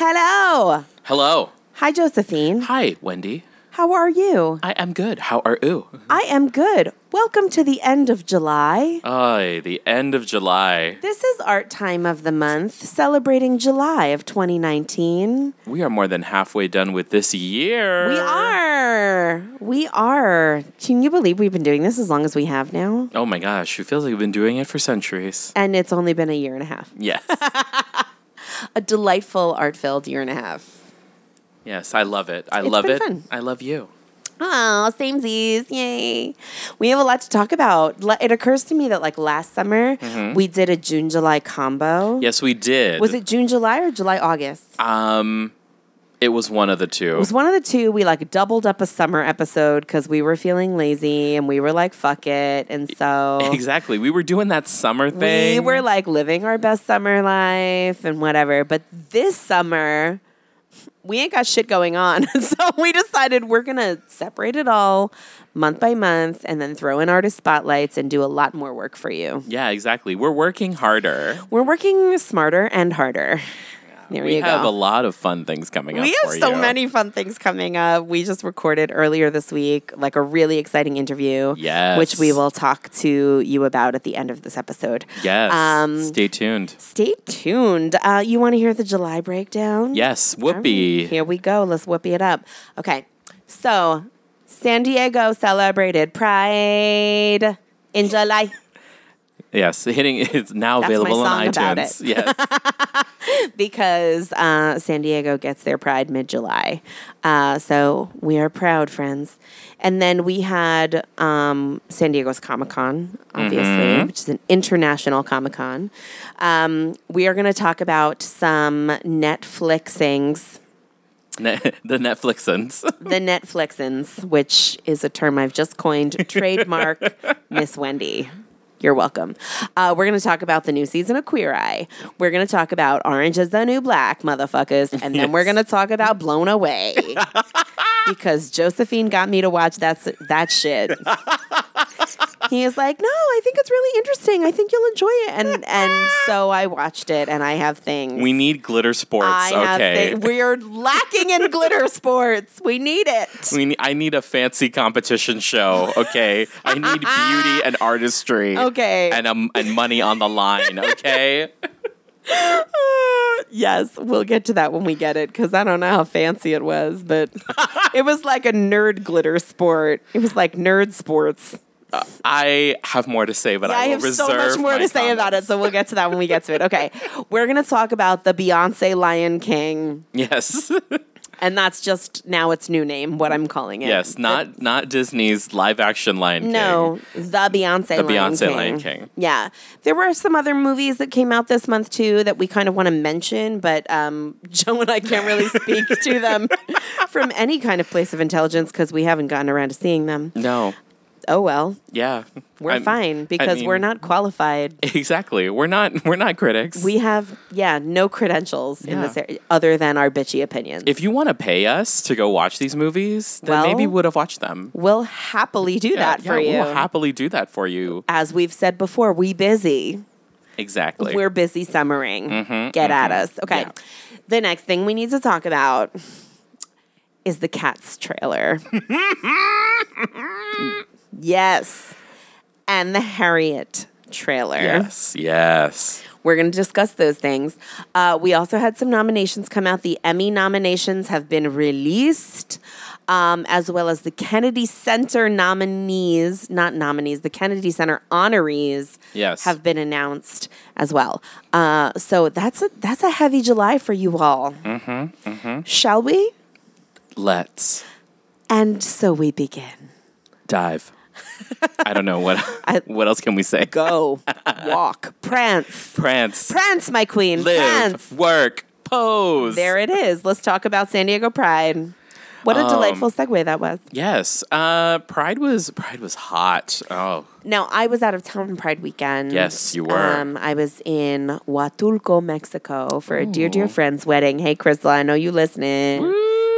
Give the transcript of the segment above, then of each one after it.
Hello. Hello. Hi, Josephine. Hi, Wendy. How are you? I am good. How are you? I am good. Welcome to the end of July. Ay, the end of July. This is art time of the month, celebrating July of 2019. We are more than halfway done with this year. We are. We are. Can you believe we've been doing this as long as we have now? Oh my gosh, it feels like we've been doing it for centuries. And it's only been a year and a half. Yes. A delightful art filled year and a half. yes, I love it. I It's love it. fun. I love you. Oh, samesies. Yay. We have a lot to talk about. It occurs to me that, like, last summer, we did a June July combo. Yes, we did. Was it June July or July August? Um, it was one of the two. It was one of the two. We like doubled up a summer episode because we were feeling lazy and we were like, fuck it. And so exactly. We were doing that summer thing. we were like living our best summer life and whatever. But this summer, we ain't got shit going on. so we decided we're going to separate it all month by month and then throw in artist spotlights and do a lot more work for you. Yeah, exactly. We're working harder. We're working smarter and harder. There we you have go. a lot of fun things coming up. We have so you. many fun things coming up. We just recorded earlier this week, like a really exciting interview, Yes. which we will talk to you about at the end of this episode. Yes. Um, Stay tuned. Stay tuned. Uh, you want to hear the July breakdown? Yes, All right, whoopee. Here we go. Let's whoopee it up. Okay. So, San Diego celebrated Pride in July. Yes, hitting it's now That's available on iTunes. Yes. because uh, San Diego gets their Pride mid July. Uh, so we are proud, friends. And then we had um, San Diego's Comic Con, obviously, Mm-hmm. which is an international Comic Con. Um, we are going to talk about some Netflixings. Ne- the Netflixins. The Netflixins, which is a term I've just coined, trademark Miss Wendy. You're welcome. Uh, we're going to talk about the new season of Queer Eye. We're going to talk about Orange is the New Black, motherfuckers. And then we're going to talk about Blown Away. because Josephine got me to watch that, that shit. he is like, no, I think it's really interesting. I think you'll enjoy it. And, and so I watched it and I have things. we need glitter sports. I okay. we're lacking in glitter sports. We need it. we need, I need a fancy competition show. Okay. I need beauty and artistry. Okay. And um, and money on the line. Okay. yes, we'll get to that when we get it because I don't know how fancy it was, but it was like a nerd glitter sport. It was like nerd sports. I have more to say, but I I will have reserve so much more to say about it, so we'll get to that when we get to it. Okay, we're gonna talk about the Beyonce Lion King, Yes. and that's just now its new name. What I'm calling it. yes. Not not Disney's live action Lion King. No, the Beyonce The Lion Beyonce King. Lion King. Yeah. There were some other movies that came out this month too that we kind of want to mention, but um, Joe and I can't really speak to them from any kind of place of intelligence because we haven't gotten around to seeing them. No. Oh well, Yeah. we're I'm- fine because we're not qualified. Exactly. We're not we're not critics. We have, yeah, no credentials in Yeah. this area other than our bitchy opinions. if you want to pay us to go watch these movies, then maybe Well, would have watched them. we'll happily do that yeah, for you. We'll happily do that for you. As we've said before, we busy. Exactly. We're busy summering. Mm-hmm, Get at mm-hmm. us. Okay. Yeah. The next thing we need to talk about is the Cats trailer. yes. And the Harriet trailer. yes. Yes. We're going to discuss those things. Uh, we also had some nominations come out. The Emmy nominations have been released, um, as well as the Kennedy Center nominees, not nominees, the Kennedy Center honorees Yes. have been announced as well. Uh, so that's a that's a heavy July for you all. Mm-hmm, Shall we? Let's And so we begin. dive. I don't know what I- what else can we say? Go, walk, prance, Prance, prance, my queen, live, prance. work, pose. There it is. Let's talk about San Diego Pride. What a Um, delightful segue that was. Yes. Uh, Pride was Pride was hot. Oh, Now, I was out of town Pride weekend. Yes, you were. Um, I was in Huatulco, Mexico for a dear, dear friend's wedding. Hey, Crystal, I know you listening.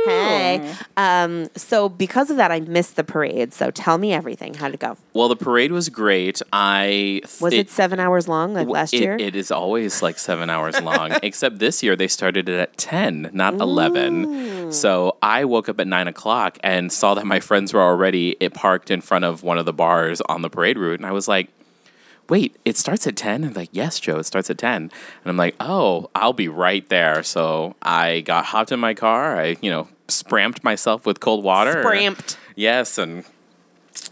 Hey. Um, so because of that, I missed the parade. So tell me everything. How'd it go? Well, the parade was great. I Was it, seven hours long like last it- year? It is always like seven hours long, except this year they started it at 10, not 11. So I woke up at nine o'clock and saw that my friends were already it parked in front of one of the bars on the parade route. And I was like, wait, it starts at 10? And like, yes, Joe, it starts at 10. And I'm like, oh, I'll be right there. So I got hopped in my car. I, you know, spramped myself with cold water. Spramped. Yes, and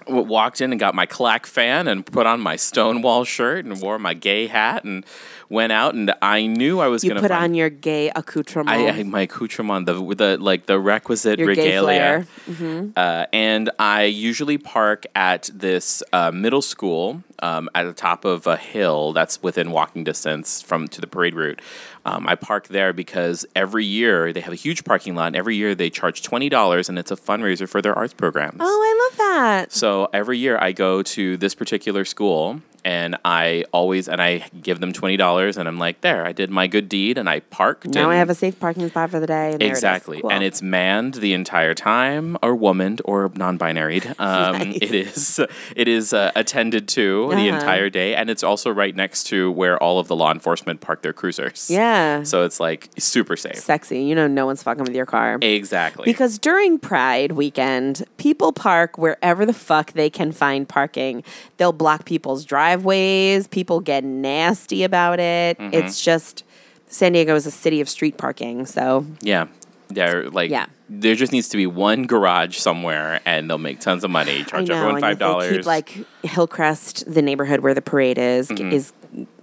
w- walked in and got my clack fan and put on my Stonewall shirt and wore my gay hat and went out and I knew I was You going to put find on your gay accoutrement. I, I my accoutrement the the like the requisite Your regalia. flair. Uh, and I usually park at this uh, middle school um, at the top of a hill that's within walking distance from to the parade route. Um, I park there because every year they have a huge parking lot. And every year they charge twenty dollars, and it's a fundraiser for their arts programs. oh, I love that. So every year I go to this particular school and I always and I give them twenty dollars and I'm like, there, I did my good deed and I parked. Now I have a safe parking spot for the day. And there it exactly, Cool. and it's manned the entire time, or womaned, or non-binaried. Um, Nice. It is it is uh, attended to the Uh-huh. entire day, and it's also right next to where all of the law enforcement park their cruisers. yeah. So it's like super safe. sexy. You know, no one's fucking with your car. Exactly. Because during Pride weekend, people park wherever the fuck they can find parking. They'll block people's driveways. People get nasty about it. Mm-hmm. It's just San Diego is a city of street parking. So Yeah. There like Yeah. there just needs to be one garage somewhere and they'll make tons of money, charge know, everyone $5. keep like Hillcrest, the neighborhood where the parade is, Mm-hmm. is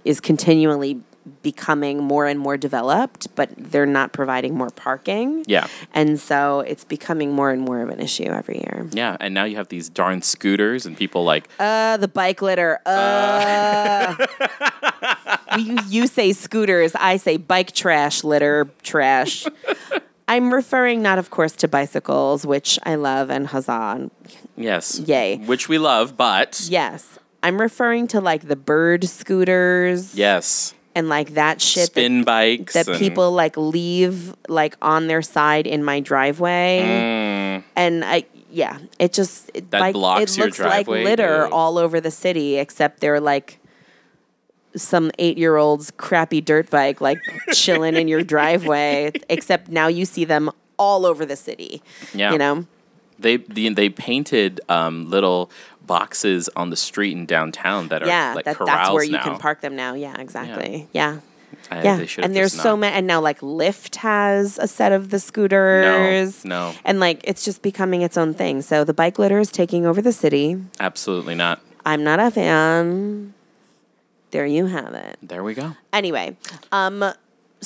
is continually becoming more and more developed, but they're not providing more parking. yeah. And so it's becoming more and more of an issue every year. Yeah. And now you have these darn scooters and people like Uh, the bike litter. Uh. you, you say scooters. I say bike trash, litter, trash. I'm referring not, of course, to bicycles, which I love and huzzah. Yes. Yay. Which we love, but Yes. I'm referring to like the bird scooters yes. And like that shit that, bikes. that people like leave like on their side in my driveway. Mm, And I, yeah, it just it, That like, blocks it looks like litter all over the city, except they're like some eight year old's crappy dirt bike, like chilling in your driveway. Except now you see them all over the city. Yeah. you know. they the, they painted um, little boxes on the street in downtown that are Yeah, like that, that's where you now. can park them now. Yeah, exactly. Yeah. I- Yeah, they and there's so many, and now like Lyft has a set of the scooters. no. and like it's just becoming its own thing. So the bike litter is taking over the city. Absolutely not. I'm not a fan. There you have it. There we go. Anyway, um,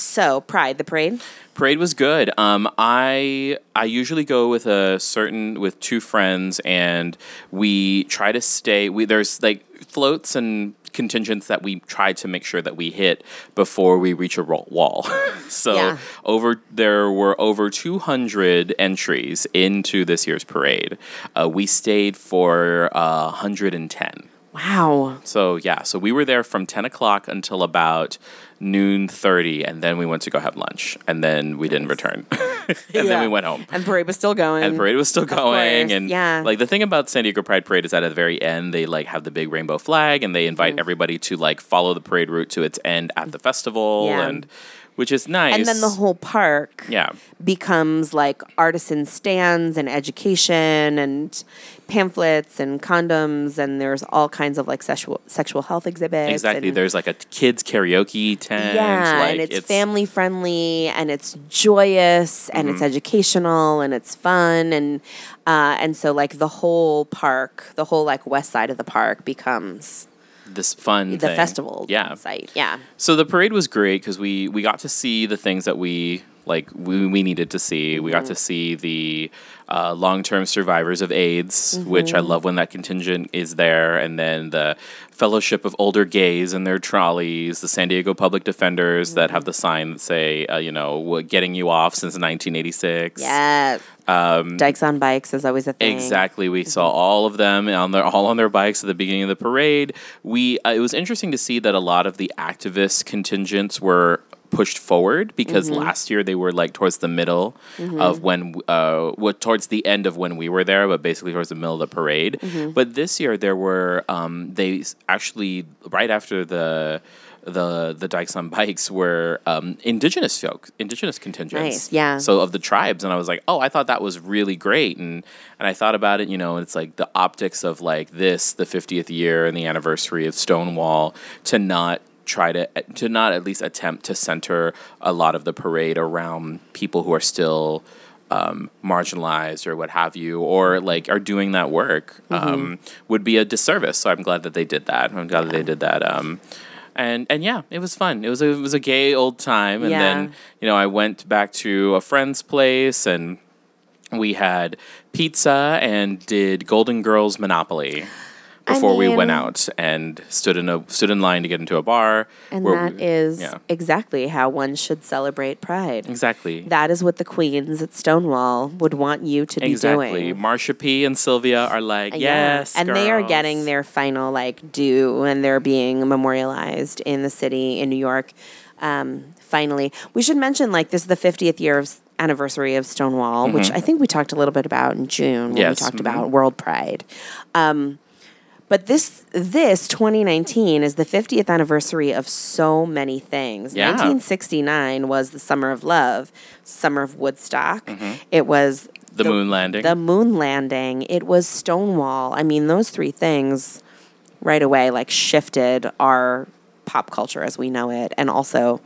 so Pride, the parade. Parade was good. Um, I I usually go with a certain with two friends, and we try to stay. We there's like floats and contingents that we try to make sure that we hit before we reach a wall. so Yeah. over there were over 200 entries into this year's parade. Uh, we stayed for uh, 110. Wow. So yeah, so we were there from ten o'clock until about noon thirty, and then we went to go have lunch, and then we didn't return, and then we went home. And parade was still going. And parade was still going, and yeah. like the thing about San Diego Pride Parade is that at the very end they like have the big rainbow flag, and they invite mm-hmm. everybody to like follow the parade route to its end at the festival, Yeah. and which is nice. And then the whole park yeah, becomes like artisan stands and education and pamphlets and condoms and there's all kinds of like sexual sexual health exhibits. exactly. and- There's like a kids karaoke tent. yeah, like, and it's, family friendly and it's joyous and Mm-hmm. it's educational and it's fun and uh, and so like the whole park, the whole like west side of the park becomes this fun the thing. festival Yeah, site. Yeah. So the parade was great because we we got to see the things that we like we, we needed to see. We got mm-hmm. to see the uh, long term survivors of AIDS, which I love when that contingent is there, and then the Fellowship of Older Gays and their trolleys, the San Diego Public Defenders that have the sign that say, uh, you know, "What- getting you off since 1986. Yes. Um, Dykes on bikes is always a thing. Exactly. We saw all of them on their all on their bikes at the beginning of the parade. We uh, it was interesting to see that a lot of the activist contingents were pushed forward because Mm-hmm. last year they were like towards the middle of when uh well, towards the end of when we were there but basically towards the middle of the parade Mm-hmm. but this year there were um they actually right after the the the dykes on bikes were um, indigenous folks, indigenous contingents. Nice, yeah. So of the tribes, and I was like, oh, I thought that was really great, and and I thought about it, you know, and it's like the optics of like this, the 50th year and the anniversary of Stonewall, to not try to to not at least attempt to center a lot of the parade around people who are still um, marginalized or what have you, or like are doing that work, um, would be a disservice. So I'm glad that they did that. I'm glad that they did that. Um, and and yeah, it was fun. It was a, it was a gay old time. And Yeah. then you know I went back to a friend's place and we had pizza and did Golden Girls Monopoly I before we went out and stood in a stood in line to get into a bar. And that we- is yeah. exactly how one should celebrate Pride. exactly That is what the queens at Stonewall would want you to be exactly. doing. Marsha P and Sylvia are like Yeah. yes, And they are getting their final like due and they're being memorialized in the city in New York. Um, finally, we should mention like this is the 50th year of anniversary of Stonewall, which I think we talked a little bit about in June when Mm-hmm. Yes, we talked mhm. about World Pride. Um, but this this 2019 is the 50th anniversary of so many things. Yeah. 1969 was the summer of love, summer of Woodstock. It was Mm-hmm. the, moon landing. the moon landing. It was Stonewall. I mean, those three things right away like shifted our pop culture as we know it, and also,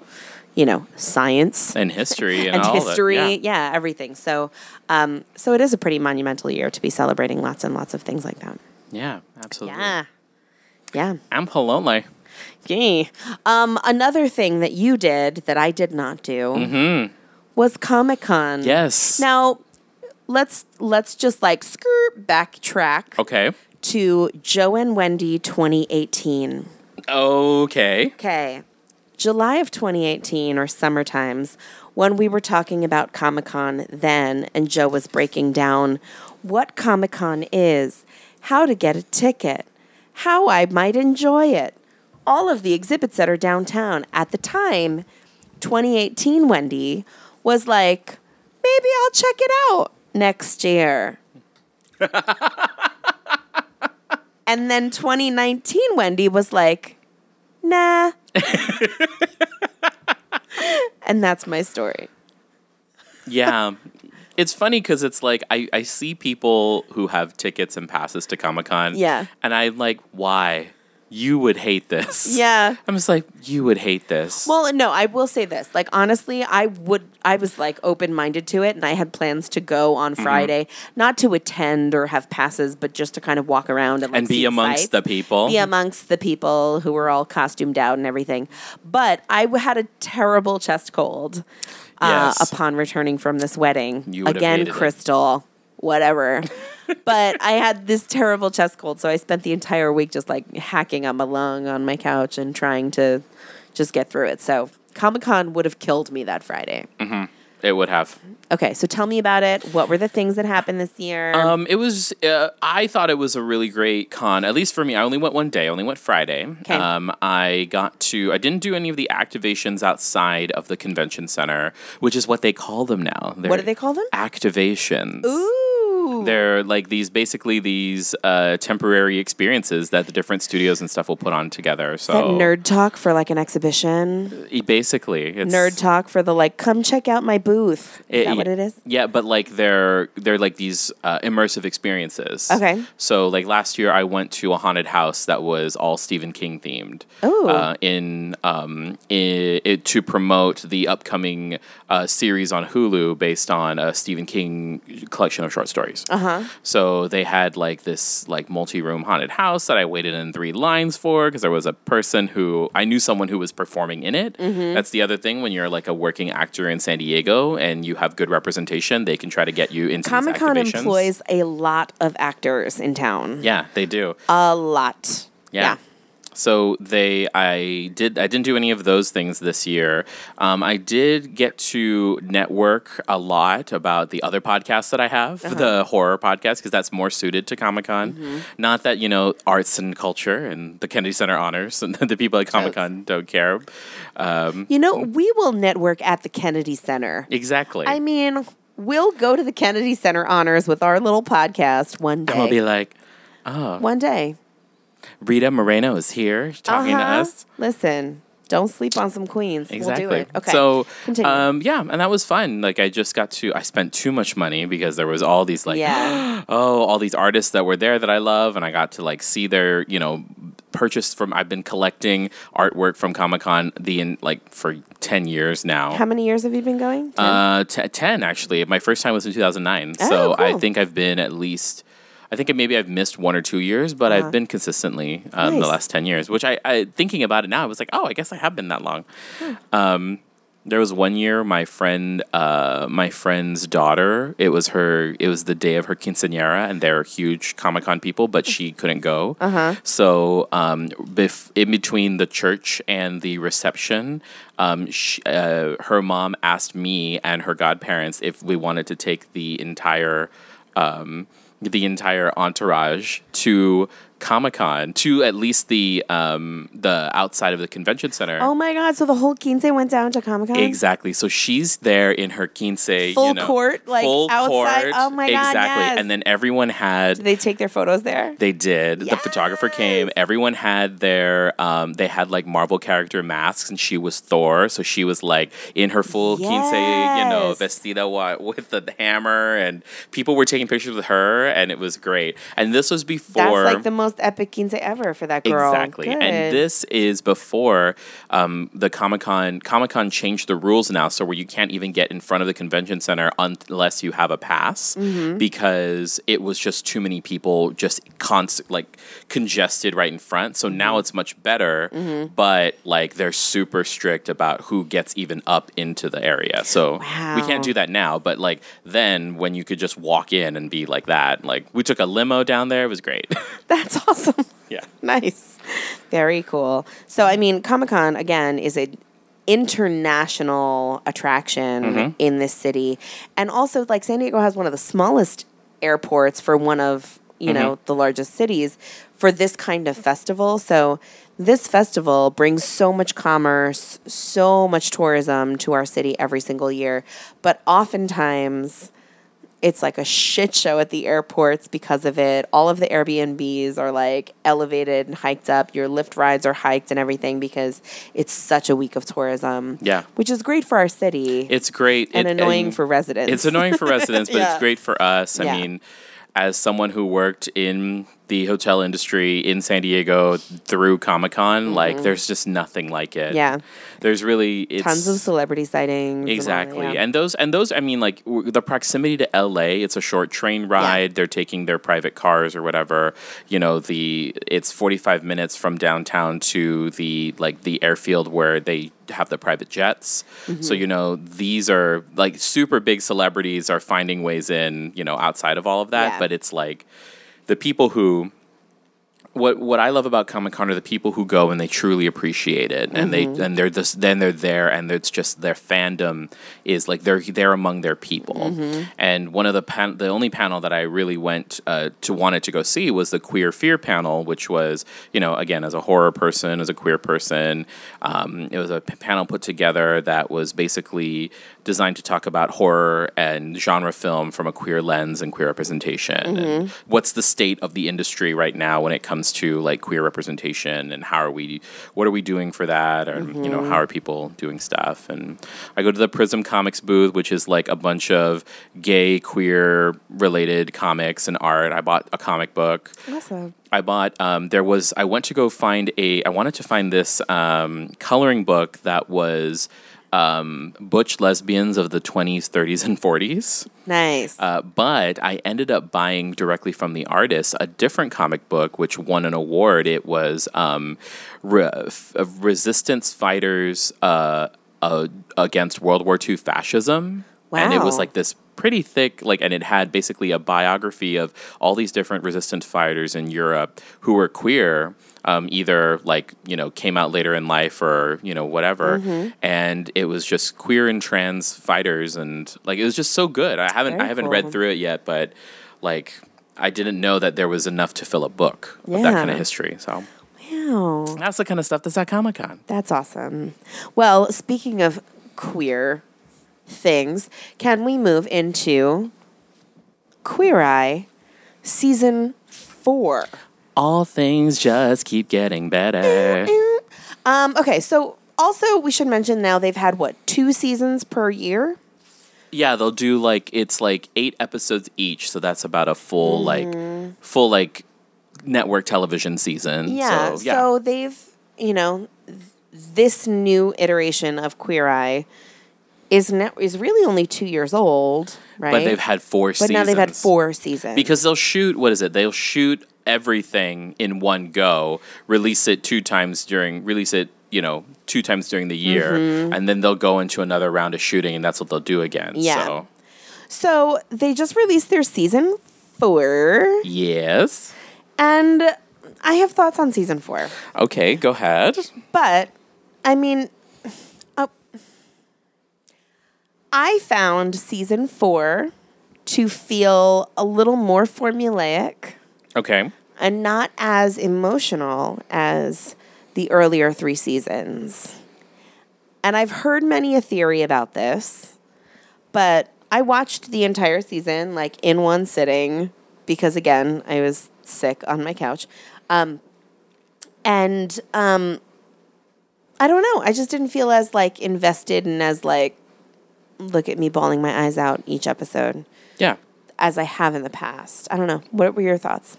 you know, science and history and, and all history. That. Yeah. Yeah, everything. So, um, so it is a pretty monumental year to be celebrating lots and lots of things like that. Yeah, absolutely. Yeah. Yeah. I'm lonely. Yay. Um, another thing that you did that I did not do was Comic Con. Mm-hmm. Yes. Now, let's let's just like skirt backtrack Okay. to Joe and Wendy 2018. Okay. Okay. July of 2018 or summer times when we were talking about Comic Con then and Joe was breaking down what Comic Con is, how to get a ticket, how I might enjoy it, all of the exhibits that are downtown. At the time, 2018 Wendy was like, maybe I'll check it out next year. and then 2019 Wendy was like, nah. and that's my story. Yeah. It's funny because it's like I, I see people who have tickets and passes to Comic Con. Yeah. And I'm like, why? You would hate this. Yeah. I'm just like, you would hate this. Well, no, I will say this. Like honestly, I would I was like open-minded to it and I had plans to go on Mm-hmm. Friday, not to attend or have passes, but just to kind of walk around and, like, and be see amongst sights. the people. be amongst the people who were all costumed out and everything. But I w- had a terrible chest cold uh, Yes. upon returning from this wedding. You would have Again, hated it. Crystal, whatever. but I had this terrible chest cold, so I spent the entire week just like hacking up my lung on my couch and trying to just get through it. So Comic Con would have killed me that Friday. It would have. Okay, so tell me about it. What were the things that happened this year? Um, it was. Uh, I thought it was a really great con. At least for me, I only went one day. I only went Friday. Okay. Um, I got to. I didn't do any of the activations outside of the convention center, which is what they call them now. They're what do they call them? Activations. Ooh. They're like these, basically these uh, temporary experiences that the different studios and stuff will put on together. So nerd talk for like an exhibition? Basically, it's Nerd talk for the like, come check out my booth. Is It- that what it is? Yeah, but like they're they're like these uh, immersive experiences. Okay. So like last year, I went to a haunted house that was all Stephen King themed. Ooh. Uh, in um i it to promote the upcoming uh, series on Hulu based on a Stephen King collection of short stories. Uh huh. So they had like this like multi-room haunted house that I waited in three lines for because there was a person who I knew someone who was performing in it. Mm-hmm. That's the other thing when you're like a working actor in San Diego and you have good representation, they can try to get you into Comic Con employs a lot of actors in town. Yeah, they do. A lot. Yeah. So they, I did, I didn't do any of those things this year. Um, I did get to network a lot about the other podcasts that I have, the horror podcast, because that's more suited to Comic Con. Not that you know arts and culture and the Kennedy Center honors and the people at Comic Con don't care. Um, You know, we will network at the Kennedy Center. exactly. I mean, we'll go to the Kennedy Center honors with our little podcast one day. and we'll be like, oh, One day. Rita Moreno is here talking to Uh-huh. us. Listen, don't sleep on some queens. Exactly. We'll do it. Okay. So, Continue. um, yeah, and that was fun. Like, I just got to. I spent too much money because there was all these like, Yeah. oh, all these artists that were there that I love, and I got to like see their, you know, purchase from. I've been collecting artwork from Comic Con the in like for ten years now. How many years have you been going? Ten? Uh, t- 10 actually. My first time was in 2009. Oh, so I think I've been at least, I think maybe I've missed one or two years, but I've been consistently um, the Uh-huh. Last 10 years, which I, I, thinking about it now, I was like, oh, I guess I have been that long. Hmm. Um, there was one year my friend, uh, my friend's daughter. It was her. It was the day of her quinceañera, and they're huge Comic Con people, but she couldn't go. Uh-huh. So, um, bef- in between the church and the reception, um, sh uh, her mom asked me and her godparents if we wanted to take the entire, um, the entire entourage to Comic Con to at least the um, the outside of the convention center. oh my God. So the whole quince went down to Comic Con? Exactly. So she's there in her quince, Full you know, court, like, full outside? court. Oh my God, Exactly. yes. And then everyone had. Did they take their photos there? They did. The photographer came. Everyone had their. Um, they had like Marvel character masks, and she was Thor, so she was like in her full quince, you know, vestida with the hammer, and people were taking pictures with her, and it was great. And this was before. That's like the most epic quince ever for that girl. Exactly. Good. And this is before um, the Comic Con. Comic Con changed the rules now, so where you can't even get in front of the convention center unless you have a pass, Mm-hmm. because it was just too many people, just constant like congested right in front. So Mm-hmm. now it's much better, but like they're super strict about who gets even up into the area. So we can't do that now. But like then, when you could just walk in and be like that, like we took a limo down there. It was great. That's awesome. yeah. nice. Very cool. So, I mean, Comic Con, again, is an international attraction Mm-hmm. in this city. And also, like, San Diego has one of the smallest airports for one of, you Mm-hmm. know, the largest cities for this kind of festival. So, this festival brings so much commerce, so much tourism to our city every single year. But oftentimes, it's like a shit show at the airports because of it. All of the Airbnbs are like elevated and hiked up. Your Lyft rides are hiked and everything because it's such a week of tourism. Yeah. Which is great for our city It's great and It- annoying and for residents. It's annoying for residents, but Yeah. it's great for us. I Yeah. mean, as someone who worked in the hotel industry in San Diego through Comic Con, like there's just nothing like it. Mm-hmm. Yeah. There's really it's, Tons of celebrity sightings. and all- Exactly. yeah. And those and those I mean like w- the proximity to LA, it's a short train ride. Yeah. They're taking their private cars or whatever. You know, the it's 45 minutes from downtown to the like the airfield where they have the private jets. Mm-hmm. So you know, these are like super big celebrities are finding ways in, you know, outside of all of that, Yeah. but it's like the people who what what I love about Comic Con are the people who go and they truly appreciate it, and they and they're this then they're there, and it's just their fandom is like they're they're among their people. And one of the pan- the only panel that I really went uh, to wanted to go see was the Queer Fear panel, which was you know again as a horror person, as a queer person, um, it was a p- panel put together that was basically designed to talk about horror and genre film from a queer lens and queer representation. And what's the state of the industry right now when it comes to like queer representation and how are we what are we doing for that and you know how are people doing stuff and I go to the Prism Comics booth which is like a bunch of gay queer related comics and art. I bought a comic book. Awesome. I bought. Um, there was. I went to go find a. I wanted to find this um, coloring book that was um, butch lesbians of the twenties, thirties, and forties. Nice. Uh, but I ended up buying directly from the artist a different comic book, which won an award. It was um, re- f- resistance fighters uh, uh, against World War II fascism, Wow. and it was like this pretty thick like and it had basically a biography of all these different resistance fighters in Europe who were queer um, either like you know came out later in life or you know whatever, Mm-hmm. and it was just queer and trans fighters, and like it was just so good. I haven't I haven't cool. read through it yet, but like I didn't know that there was enough to fill a book of that kind of history. So Wow. that's the kind of stuff that's at Comic Con. That's awesome. Well, speaking of queer things, can we move into Queer Eye season four? All things just keep getting better. Um, okay, so also we should mention now they've had what two seasons per year? Yeah, they'll do like it's like eight episodes each, so that's about a full like full like network television season. Yeah. so, yeah. So they've you know th- this new iteration of Queer Eye is ne- is really only two years old, right? but they've had four but seasons. now they've had four seasons because they'll shoot what is it? They'll shoot everything in one go, release it two times during release it, you know, two times during the year, Mm-hmm. and then they'll go into another round of shooting, and that's what they'll do again. Yeah. So So they just released their season four, yes. and I have thoughts on season four. Okay, go ahead. But I mean, uh, I found season four to feel a little more formulaic Okay. and not as emotional as the earlier three seasons. And I've heard many a theory about this, but I watched the entire season like in one sitting because again, I was sick on my couch. Um, and um, I don't know, I just didn't feel as like invested and as like look at me bawling my eyes out each episode Yeah. as I have in the past. I don't know. What were your thoughts?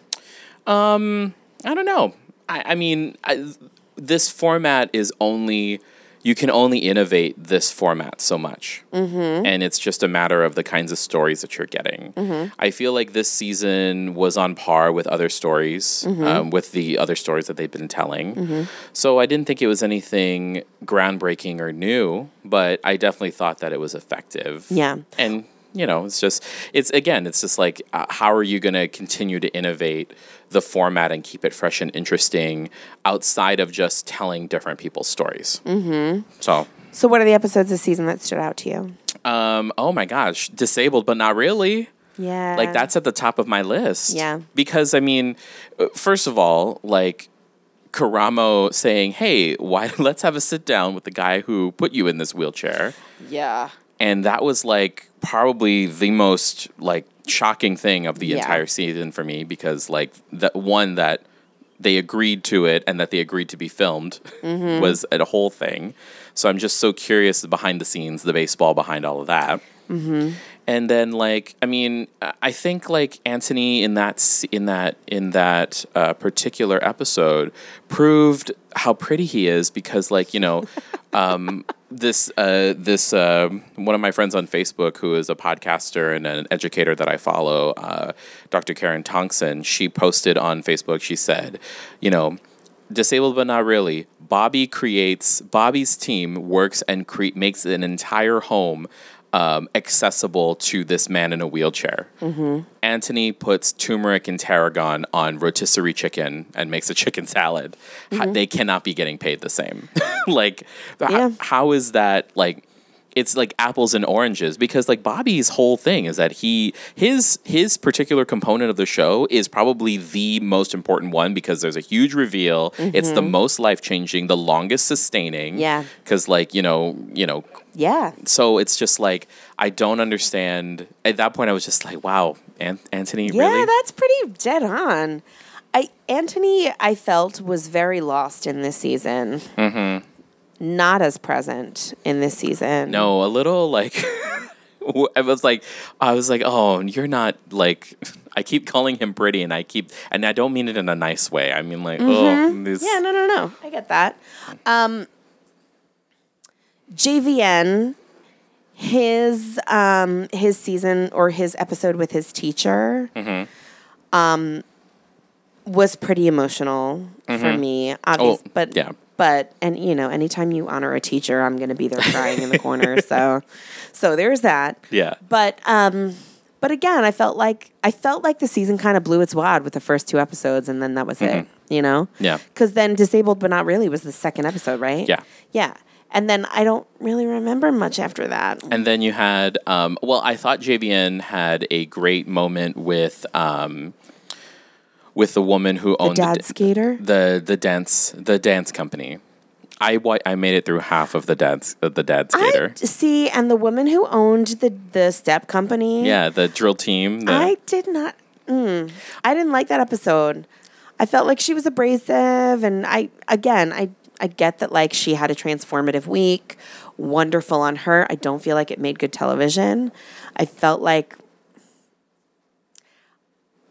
I don't know. I, I mean, I, this format is only you can only innovate this format so much, mm-hmm. and it's just a matter of the kinds of stories that you're getting. I feel like this season was on par with other stories, um, with the other stories that they've been telling. So I didn't think it was anything groundbreaking or new, but I definitely thought that it was effective. Yeah. and you know it's just it's again it's just like uh, how are you going to continue to innovate the format and keep it fresh and interesting outside of just telling different people's stories mm-hmm. so So, what are the episodes this season that stood out to you? um oh my gosh disabled but not really Yeah. like that's at the top of my list Yeah. because i mean uh, first of all like Karamo saying, "Hey, why let's have a sit down with the guy who put you in this wheelchair." Yeah. And that was like probably the most like shocking thing of the Yeah. entire season for me because like the one that they agreed to it and that they agreed to be filmed Mm-hmm. was a whole thing so i'm just so curious behind the scenes the baseball behind all of that Mm-hmm. and then like i mean I- i think like antoni in that in that in that uh, particular episode proved how pretty he is because like you know um, this uh, this uh, one of my friends on facebook who is a podcaster and an educator that i follow uh, dr karen thompson she posted on facebook she said you know disabled but not really. Bobby creates bobby's team works and cre- makes an entire home um, accessible to this man in a wheelchair. Mm-hmm. Anthony puts turmeric and tarragon on rotisserie chicken and makes a chicken salad. How- mm-hmm. they cannot be getting paid the same. like, h- Yeah. how is that like? It's like apples and oranges because like Bobby's whole thing is that he his his particular component of the show is probably the most important one because there's a huge reveal. It's the mm-hmm. most life changing, the longest sustaining. Yeah. Because like you know you know Yeah. so it's just like I don't understand. At that point, I was just like, "Wow, An- Antoni, Yeah, really?" that's pretty dead on. I Antoni, I felt was very lost in this season. Mm-hmm. Not as present in this season. no, a little like I was like, I was like, "Oh, you're not like." I keep calling him pretty, and I keep, and I don't mean it in a nice way. I mean like, oh, this, Yeah, no, no, no. I get that. Um, JVN, his um, his season or his episode with his teacher, um, was pretty emotional for me. Obvious, Oh, but yeah. but and you know, anytime you honor a teacher, I'm going to be there crying in the corner. So, so there's that. yeah, But um, but again, I felt like I felt like the season kind of blew its wad with the first two episodes, and then that was it. You know? Mm-hmm. Yeah. Because then disabled but not really was the second episode, right? Yeah. Yeah. And then I don't really remember much after that. And then you had, um, well, I thought JVN had a great moment with, um, with the woman who owned The dad the, skater. the the dance the dance company. I I made it through half of the dance uh, the dad I skater. see, and the woman who owned the the step company. yeah, the drill team. The, I did not. Mm, I didn't like that episode. I felt like she was abrasive, and I again, I I get that like she had a transformative week, wonderful on her. I don't feel like it made good television. I felt like,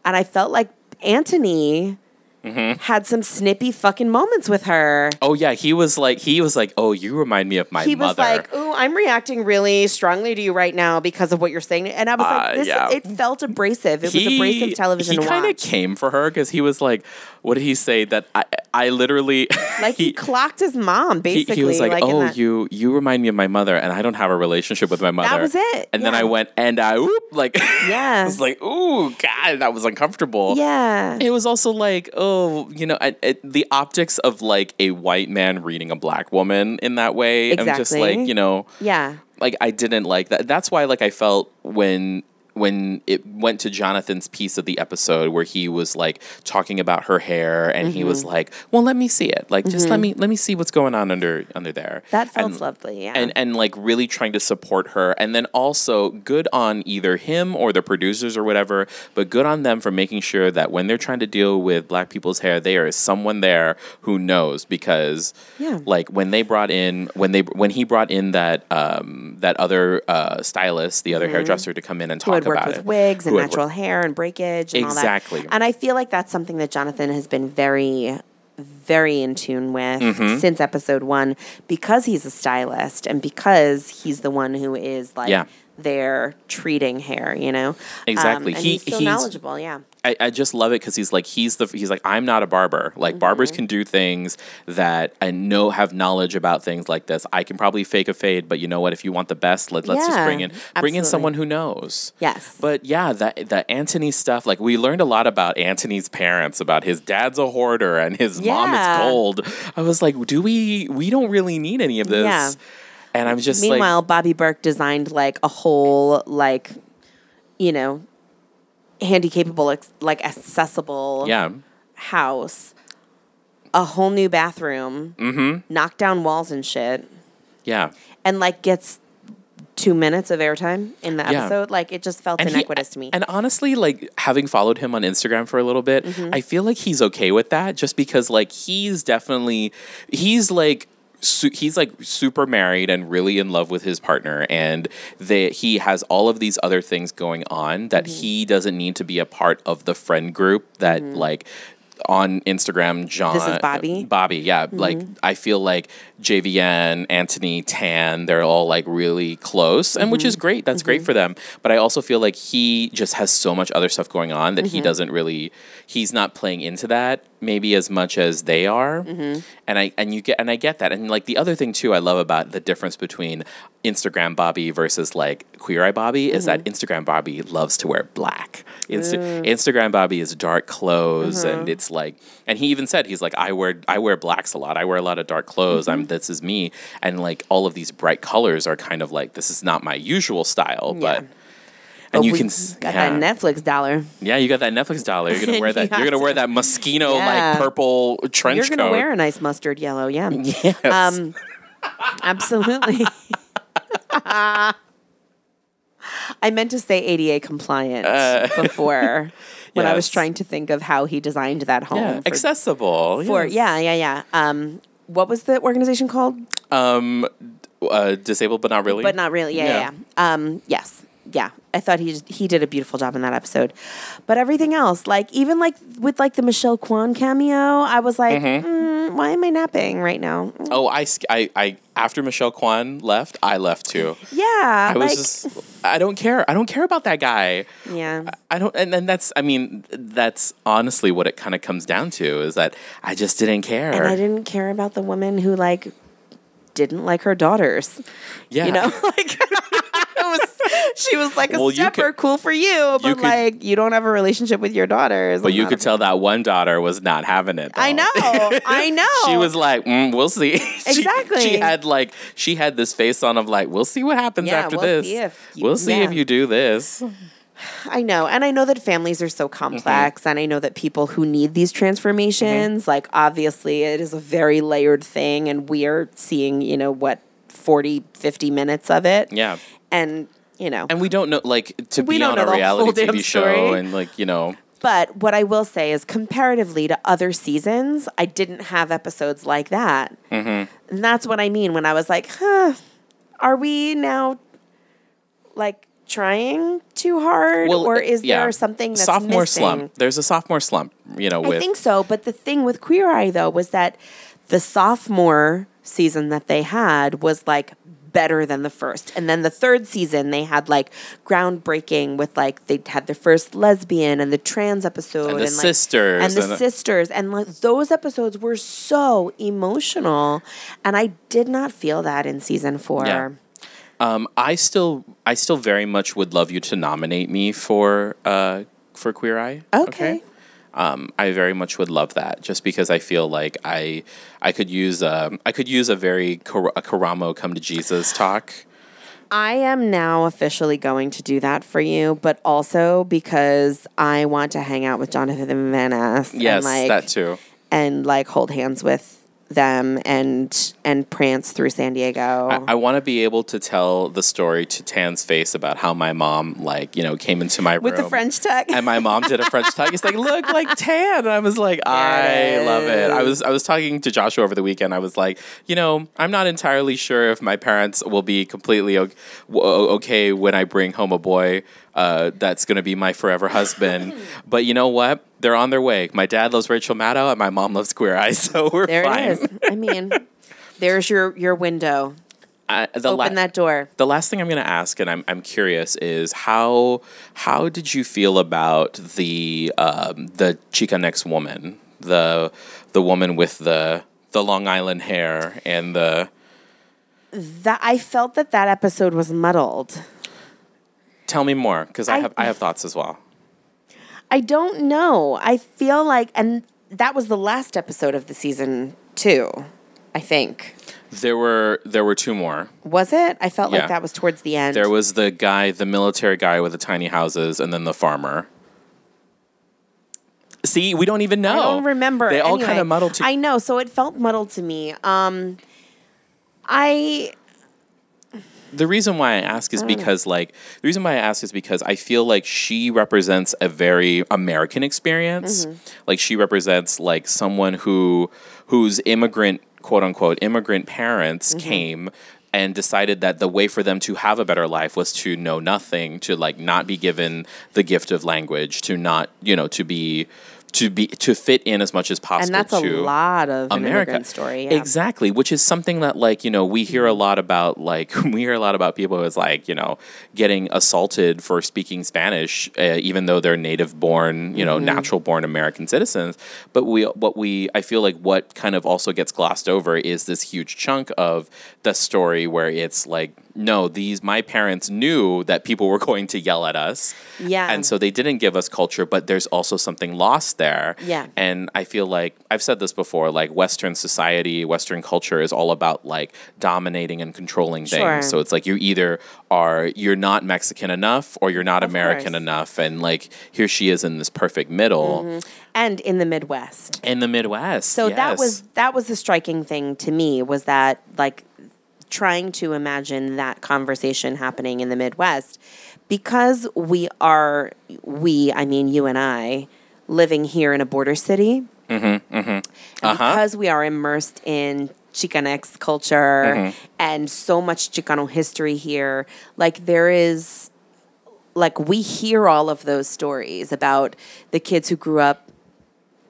and I felt like Antoni Mm-hmm. had some snippy fucking moments with her. oh yeah, he was like he was like, oh, you remind me of my he mother. was like, "Oh, I'm reacting really strongly to you right now because of what you're saying," and I was Uh, like, "This." yeah. It felt abrasive. It was abrasive television He kind of came for her because he was like, what did he say? That I I literally Like he, clocked his mom, he, basically. he was like, in "Oh, that- you you remind me of my mother, and I don't have a relationship with my mother." That was it, And then. I went and I whoop like Yeah. I was like, "Ooh, God, that was uncomfortable." Yeah. It was also like, oh, you know, I, it, the optics of like a white man reading a black woman in that way. Exactly. I'm just like, you know, yeah. like I didn't like that. That's why like I felt when when it went to Jonathan's piece of the episode where he was like talking about her hair and he was Mm-hmm. like, "Well, let me see it. Like just let me let me see what's going on under under there." That felt And- lovely. Yeah. and and like really trying to support her and then also good on either him or the producers or whatever but good on them for making sure that when they're trying to deal with black people's hair there is someone there who knows because Yeah. like when they brought in when they when he brought in that um that other uh stylist the other hairdresser to come in and Mm-hmm. Who worked about with it wigs and natural hair and breakage and Exactly. all that. And I feel like that's something that Jonathan has been very, very in tune with Mm-hmm. since episode one because he's a stylist and because he's the one who is like Yeah. there treating hair, you know? Exactly. Um, and He- he's so he's- knowledgeable, yeah. I, I just love it because he's like he's the he's like I'm not a barber. Like barbers Mm-hmm. can do things that I know have knowledge about things like this. I can probably fake a fade, but you know what? If you want the best, let, let's just bring in bring in someone who knows. Yes. But yeah, that the Antoni stuff, like we learned a lot about Antoni's parents, about his dad's a hoarder and his mom Yeah. is cold. I was like, do we we don't really need any of this. Yeah. And I'm just Meanwhile, like Bobby Berk designed like a whole like, you know, handy capable, like accessible Yeah. house, a whole new bathroom, Mm-hmm. knock down walls and shit, Yeah. and like gets two minutes of airtime in the Yeah. episode. Like it just felt he- inequitous to me. And honestly, like having followed him on Instagram for a little bit, Mm-hmm. I feel like he's okay with that just because like he's definitely he's like su- he's like super married and really in love with his partner and they he has all of these other things going on that Mm-hmm. he doesn't need to be a part of the friend group that mm-hmm. like on Instagram, John. This is Bobby? Uh, Bobby, yeah. Mm-hmm. Like I feel like JVN, Antoni, Tan, they're all like really close, and which mm-hmm. is great. That's great for them. But I also feel like he just has so much other stuff going on that he doesn't really. He's not playing into that maybe as much as they are, mm-hmm. and I and you get and I get that. And like the other thing too, I love about the difference between Instagram Bobby versus like Queer Eye Bobby is that mm-hmm. Instagram Bobby loves to wear black. Insta- Instagram Bobby is dark clothes, and mm-hmm. it's like, and he even said he's like, I wear I wear blacks a lot. I wear a lot of dark clothes. I'm this is me, and like all of these bright colors are kind of like this is not my usual style, but. And But you can got yeah. that Netflix dollar. Yeah, you got that Netflix dollar. You're gonna wear that. You You're gonna wear that Moschino Yeah. like purple trench You're gonna coat. wear a nice mustard yellow, yeah. yes. Um, absolutely. I meant to say ADA compliant Uh, before when I was trying to think of how he designed that home. yeah, for, accessible. for- yes. yeah, yeah, yeah. Um, what was the organization called? Um, uh, disabled but not really. But not really. Yeah, yeah. Yeah. yeah. Um, yes. Yeah. I thought he he did a beautiful job in that episode. But everything else, like even like with like the Michelle Kwan cameo, I was like, Mm-hmm. mm, why am I napping right now? Oh, I, I, I, after Michelle Kwan left, I left too. Yeah. I was like, just, I don't care. I don't care about that guy. yeah. I don't, and, and that's, I mean, that's honestly what it kind of comes down to is that I just didn't care. And I didn't care about the woman who like didn't like her daughters. yeah. You know, like was, she she was like a Well, you stepper, could- cool for you, but could- like you don't have a relationship with your daughters. But you could tell that one daughter was not having it. I know, I know. she was like, mm, "We'll see." Exactly. She, had like she had this face on of like, "We'll see what happens Yeah, after we'll this. see if you- we'll see yeah. if you do this." I know. And I know that families are so complex. Mm-hmm. And I know that people who need these transformations, like, obviously, it is a very layered thing. And we are seeing, you know, what, 40, 50 minutes of it. Yeah. And, you know, And we don't know, like, to We be on a reality TV show story. and, like, you know, but what I will say is, comparatively to other seasons, I didn't have episodes like that. Mm-hmm. And that's what I mean when I was like, huh, are we now, like, trying too hard? or is yeah. there something that's sophomore missing? slump? There's a sophomore slump, you know, I think so. But the thing with Queer Eye, though, was that the sophomore season that they had was like better than the first. And then the third season, they had like groundbreaking with like, they had their first lesbian and the trans episode And the like, sisters And the and sisters. And like those episodes were so emotional. And I did not feel that in season four. Yeah. Um, I still, I still very much would love you to nominate me for, uh, for Queer Eye. Okay. Um, I very much would love that, just because I feel like I, I could use, um, I could use a very Kar- a Karamo come to Jesus talk. I am now officially going to do that for you, but also because I want to hang out with Jonathan Van Ness. Yes, and like, that too. And like hold hands with them and and prance through San Diego. I, I want to be able to tell the story to Tan's face about how my mom, like, you know, came into my room with the French tuck, and my mom did a French tuck. It's like, look, like tan. And I was like, I love it. I was I was talking to Joshua over the weekend. I was like, you know, I'm not entirely sure if my parents will be completely o- okay when I bring home a boy uh, that's going to be my forever husband. but you know what? They're on their way. My dad loves Rachel Maddow, and my mom loves Queer Eye, so we're there fine. it is. I mean, there's your your window. The Open la- that door. the last thing I'm going to ask, and I'm I'm curious, is how how did you feel about the um, the Chicanx woman, the the woman with the the Long Island hair and the That I felt that that episode was muddled. tell me more because I, I- have I have thoughts as well. I don't know. I feel like, and that was the last episode of the season too. I think There were there were two more. was it? I felt Yeah. like that was towards the end. There was the guy, the military guy with the tiny houses, and then the farmer. See, we don't even know. I don't remember. They all Anyway, kind of muddled together. I know, so it felt muddled to me. Um, I the reason why I ask is oh. because like the reason why I ask is because I feel like she represents a very American experience. Mm-hmm. Like she represents like someone who whose immigrant quote unquote immigrant parents mm-hmm. came and decided that the way for them to have a better life was to know nothing, to like not be given the gift of language, to not, you know, to be to be to fit in as much as possible and that's a lot of an America story. Yeah. Exactly, which is something that like, you know, we hear a lot about like we hear a lot about people who's like, you know, getting assaulted for speaking Spanish uh, even though they're native born, you know, natural born American citizens, but we what we I feel like what kind of also gets glossed over is this huge chunk of the story where it's like no, these my parents knew that people were going to yell at us. Yeah. And so they didn't give us culture, but there's also something lost there. Yeah. And I feel like I've said this before, like Western society, Western culture is all about like dominating and controlling Sure. things. So it's like you either are you're not Mexican enough or you're not Of American course. enough. And like here she is in this perfect middle mm-hmm. and in the Midwest. in the Midwest. So that was that was the striking thing to me was that like trying to imagine that conversation happening in the Midwest because we are we I mean you and I living here in a border city and Uh-huh. because we are immersed in Chicanx culture and so much Chicano history here like there is like we hear all of those stories about the kids who grew up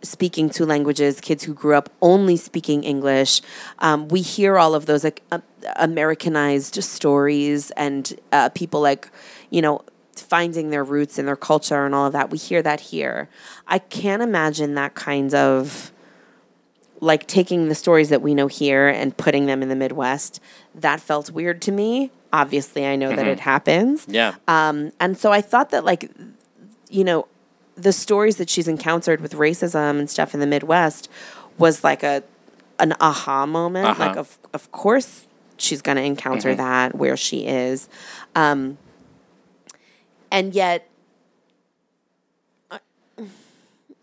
speaking two languages, kids who grew up only speaking English. Um, we hear all of those like, uh, Americanized stories and uh, people like, you know, finding their roots in their culture and all of that. We hear that here. I can't imagine that kind of like taking the stories that we know here and putting them in the Midwest. That felt weird to me. obviously, I know Mm-hmm. that it happens. Yeah. Um, and so I thought that, like, you know, the stories that she's encountered with racism and stuff in the Midwest was like a an aha moment. Uh-huh. Like, of of course, she's going to encounter Mm-hmm. that where she is, um, and yet.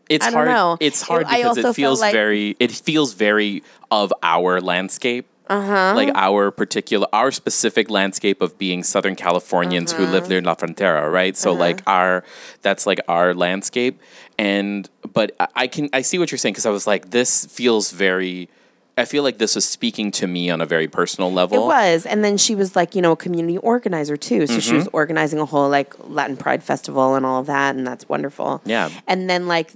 It's I don't hard. know. It's hard It- because it feels like- very. It feels very of our landscape. Uh-huh. Like our particular, our specific landscape of being Southern Californians who Uh-huh. live near La Frontera, right? So like our, that's like our landscape. And but I can I see what you're saying because I was like, this feels very. I feel like this was speaking to me on a very personal level. It was, and then she was like, you know, a community organizer too. So she was Mm-hmm. organizing a whole like Latin Pride festival and all of that, and that's wonderful. Yeah. And then like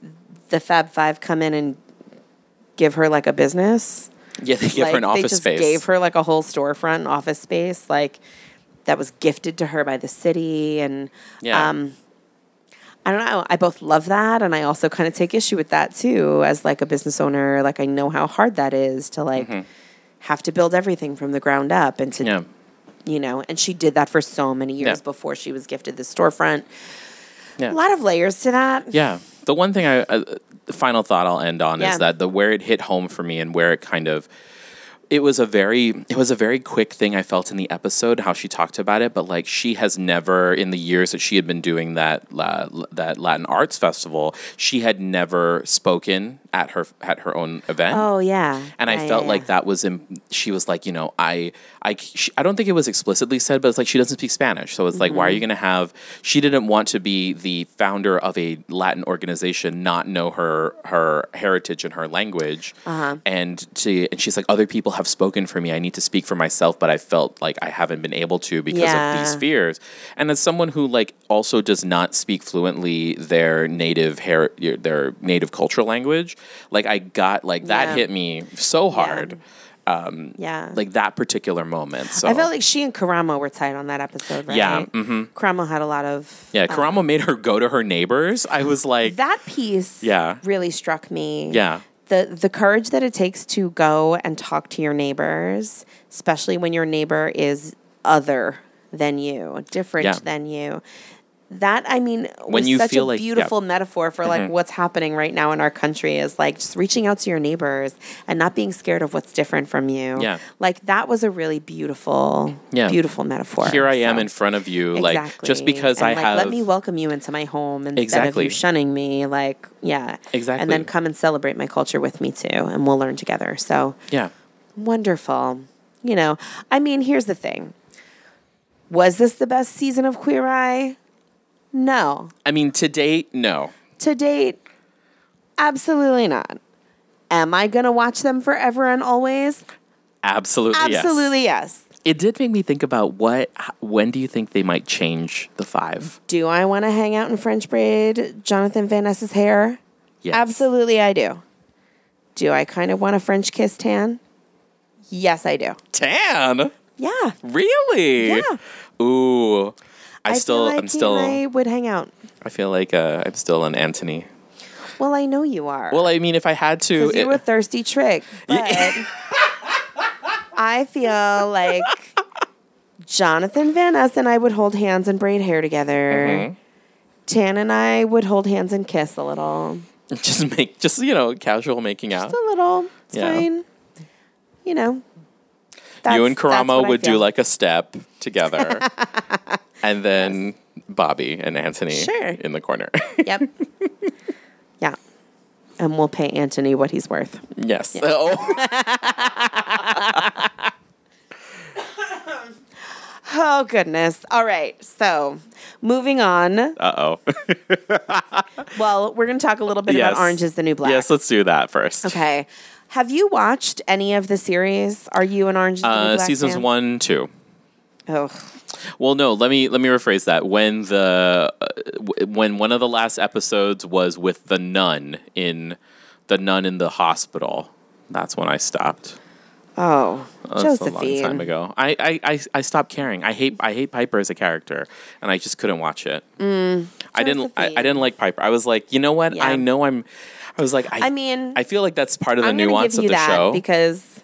the Fab Five come in and give her like a business. Yeah, they give like, her an office they just space. Gave her like a whole storefront office space, like that was gifted to her by the city, and yeah. um, I don't know. I both love that, and I also kind of take issue with that too, as like a business owner. Like I know how hard that is to like have to build everything from the ground up, and to Mm-hmm. yeah. you know, and she did that for so many years Yeah. before she was gifted the storefront. Yeah. A lot of layers to that. Yeah. The one thing I, uh, the final thought I'll end on is that the where it hit home for me and where it kind of, it was a very, it was a very quick thing I felt in the episode how she talked about it, but like she has never in the years that she had been doing that la, that Latin Arts Festival, she had never spoken at her at her own event. Oh yeah. And Yeah, I felt yeah, like yeah. that was, in, she was like, you know, I, I, she, I don't think it was explicitly said, but it's like she doesn't speak Spanish. So it's like, why are Mm-hmm. you going to have, she didn't want to be the founder of a Latin organization, not know her, her heritage and her language. Uh-huh. And to, and she's like, other people have spoken for me. I need to speak for myself, but I felt like I haven't been able to because of these fears. And as someone who like also does not speak fluently their native hair, their native cultural language, like I got like that Yeah. hit me so hard. yeah. Like that particular moment. So I felt like she and Karamo were tight on that episode, right? Yeah, mm-hmm. Karamo had a lot of yeah, Karamo made her go to her neighbors. I was like, that piece. Yeah. really struck me. yeah, the the courage that it takes to go and talk to your neighbors, especially when your neighbor is other than you, different Yeah. than you. That I mean, When was you such feel a like- yeah. Mm-hmm. beautiful metaphor for like what's happening right now in our country is like just reaching out to your neighbors and not being scared of what's different from you. Yeah. like that was a really beautiful, Yeah. beautiful metaphor. here I am in front of you, like just because And, I like, have. let me welcome you into my home instead Exactly. of you shunning me. Like, yeah, Exactly. and then come and celebrate my culture with me too, and we'll learn together. So yeah, wonderful. You know, I mean, here's the thing: was this the best season of Queer Eye? No, I mean to date, no. to date, absolutely not. Am I gonna watch them forever and always? Absolutely, yes. Absolutely yes. It did make me think about what. When do you think they might change the five? Do I want to hang out in French braid Jonathan Van Ness's hair? Yes. Absolutely, I do. Do I kind of want a French kiss tan? Yes, I do. Tan. Yeah. Really? Yeah. Ooh. I, feel still, like I'm still, and I would hang out. I feel like uh, I'm still an Antoni. Well, I know you are. Well, I mean, if I had to, it, you were thirsty trick. But I feel like Jonathan Van Ness and I would hold hands and braid hair together. Mm-hmm. Tan and I would hold hands and kiss a little. just make, just you know, casual making out. Just a little. It's Yeah. fine. You know. you and Karamo I would do like a step together, and then yes. Bobby and Antoni sure. in the corner. yep. Yeah. And we'll pay Antoni what he's worth. Yes. Yeah. Oh. Oh goodness. All right. So, moving on. Uh-oh. well, we're going to talk a little bit yes. about Orange is the New Black. Yes, let's do that first. Okay. Have you watched any of the series? Are you an Orange is the uh, New Black? Seasons fan? 1, 2. Ugh. Well, no. Let me let me rephrase that. When the uh, w- when one of the last episodes was with the nun in the nun in the hospital, that's when I stopped. Oh, that's Josephine. a long time ago. I, I, I, I stopped caring. I hate I hate Piper as a character, and I just couldn't watch it. Mm, I didn't I, I, didn't like Piper. I was like, you know what? Yeah. I know I'm. I was like, I, I mean, I feel like that's part of the I'm nuance of the show because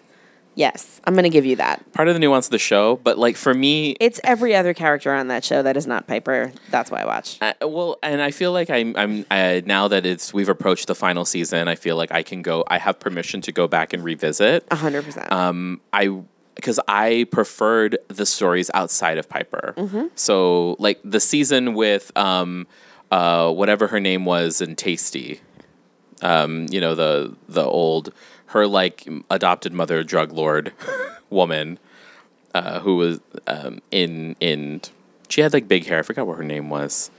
Yes, I'm going to give you that. part of the nuance of the show. But like for me, It's every other character on that show that is not Piper. That's why I watch. Well, and I feel like I'm, I'm uh, now that it's we've approached the final season. I feel like I can go. I have permission to go back and revisit. A hundred percent. Um, I because I preferred the stories outside of Piper. Mm-hmm. So like the season with um, uh, whatever her name was in Tasty. Um, you know the the old her like adopted mother drug lord woman uh, who was um, in in she had like big hair. I forgot what her name was.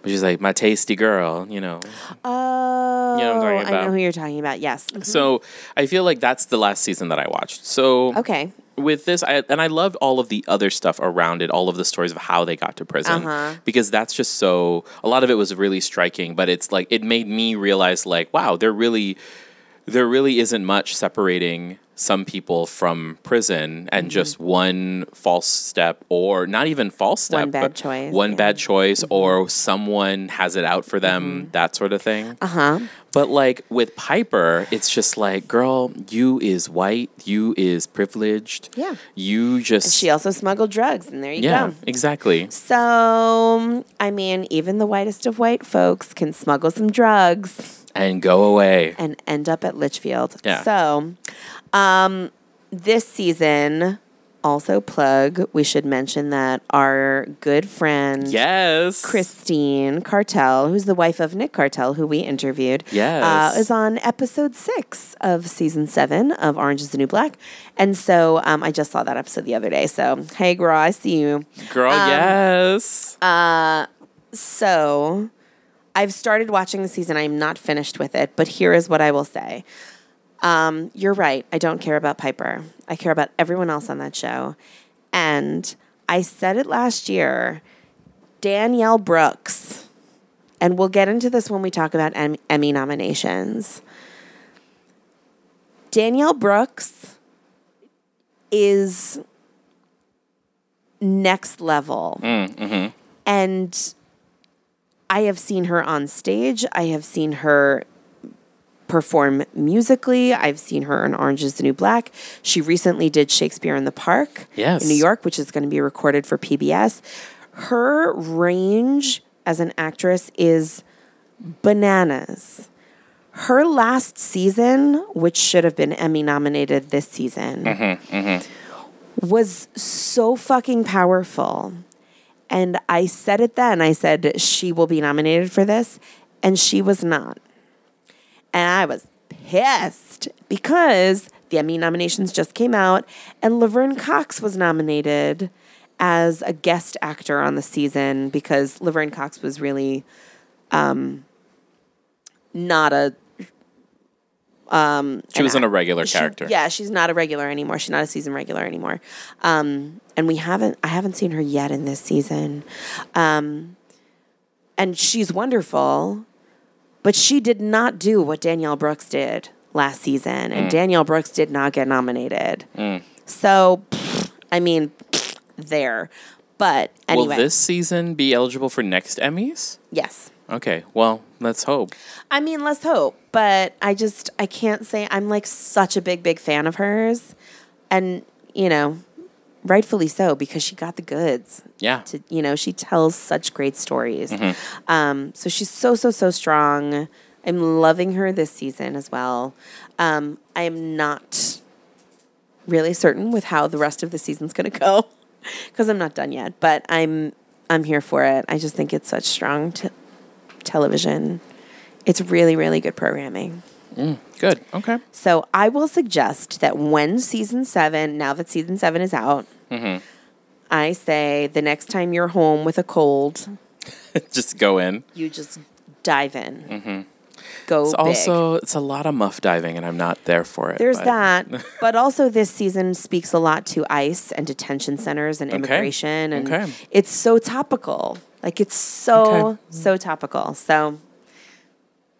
But she's like my tasty girl, you know. Oh, You know what I'm talking I know who you're talking about. Yes. Mhm. So I feel like that's the last season that I watched. So Okay. with this, I, and I loved all of the other stuff around it, all of the stories of how they got to prison, Uh-huh. because that's just so. A lot of it was really striking, but it's like it made me realize, like, wow, they're really, there really isn't much separating some people from prison, and Mm-hmm. just one false step, or not even false step, One bad but choice, one yeah. Mm-hmm. bad choice, or someone has it out for them, that sort of thing. Uh huh. But like with Piper, it's just like, girl, you is white, you is privileged. Yeah. You just She also smuggled drugs, and there you go. Yeah, go. exactly. So, I mean, even the whitest of white folks can smuggle some drugs And go away. and end up at Litchfield. Yeah. So, um, this season, also plug, we should mention that our good friend Yes. Christine Cartel, who's the wife of Nick Cartel, who we interviewed, Yes. uh, is on episode six of season seven of Orange is the New Black. And so um, I just saw that episode the other day. So, hey, girl, I see you. Girl, um, yes. So I've started watching the season. I'm not finished with it, but here is what I will say. Um, you're right. I don't care about Piper. I care about everyone else on that show. And I said it last year Danielle Brooks, and we'll get into this when we talk about Em- Emmy nominations. Danielle Brooks is next level. And I have seen her on stage. I have seen her perform musically. I've seen her in Orange is the New Black. She recently did Shakespeare in the Park Yes. in New York, which is going to be recorded for PBS. Her range as an actress is bananas. Her last season, which should have been Emmy nominated this season, mm-hmm, mm-hmm. was so fucking powerful. And I said it then. I said she will be nominated for this, and she was not. And I was pissed because the Emmy nominations just came out, and Laverne Cox was nominated as a guest actor on the season because Laverne Cox was really um, not a She was an in a regular she- character. yeah, she's not a regular anymore. She's not a season regular anymore. Um, and we haven't, I haven't seen her yet in this season. Um, and she's wonderful, but she did not do what Danielle Brooks did last season, Mm. and Danielle Brooks did not get nominated. So, pfft, I mean, there. But anyway, Will this season be eligible for next Emmys? yes. Okay, well, let's hope. I mean, let's hope. But I just I can't say I'm like such a big big fan of hers, and you know, rightfully so because she got the goods. Yeah. To you know, she tells such great stories. Mm-hmm. Um, so she's so so so strong. I'm loving her this season as well. Um, I am not really certain with how the rest of the season's going to go because I'm not done yet. But I'm I'm here for it. I just think it's such strong t- television. It's really really good programming. Good. Okay. So I will suggest that when season seven, now that season seven is out, Mm-hmm. I say the next time you're home with a cold, Just go in. you just dive in. Go It's big. also it's a lot of muff diving, and I'm not there for it. There's but- that, but also this season speaks a lot to ICE and detention centers and immigration, and Okay. it's so topical. Like it's so Okay. so topical. So,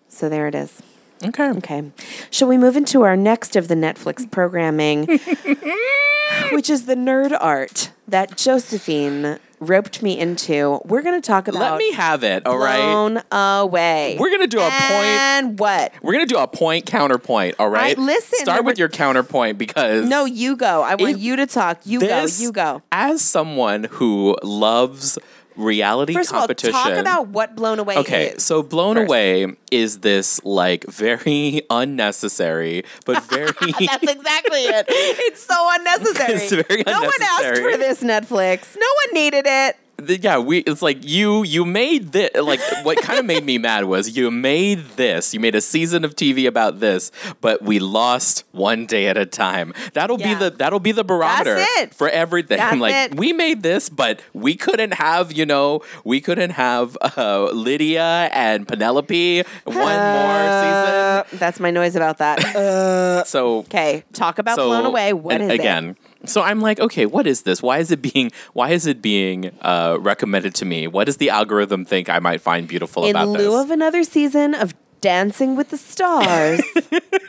so there it is. Okay. Okay. Shall we move into our next of the Netflix programming, which is the nerd art that Josephine roped me into. We're going to talk about Let me have it. All right. blown away. We're gonna do a point- And what? We're gonna do a point counterpoint. All right. listen, Start with your counterpoint because No, you go. I want It- you to talk. You this, go. You go. As someone who loves reality First of all, talk about what blown away Okay, is. so blown first. away is this like very unnecessary but very That's exactly it. It's so unnecessary. It's very no one asked for this Netflix. No one needed it. The- yeah, we it's like you you made this like what kind of made me mad was you made this. You made a season of TV about this, but we lost one day at a time. That'll Yeah. be the that'll be the barometer for everything. That's like it. we made this, but we couldn't have, you know, we couldn't have uh, Lydia and Penelope one more season. that's my noise about that. season. So Okay, talk about so blown away. What is it? So i'm like okay what is this? Why is it being why is it being uh, recommended to me? What does the algorithm think i might find beautiful In about lieu this of another season of Dancing with the Stars,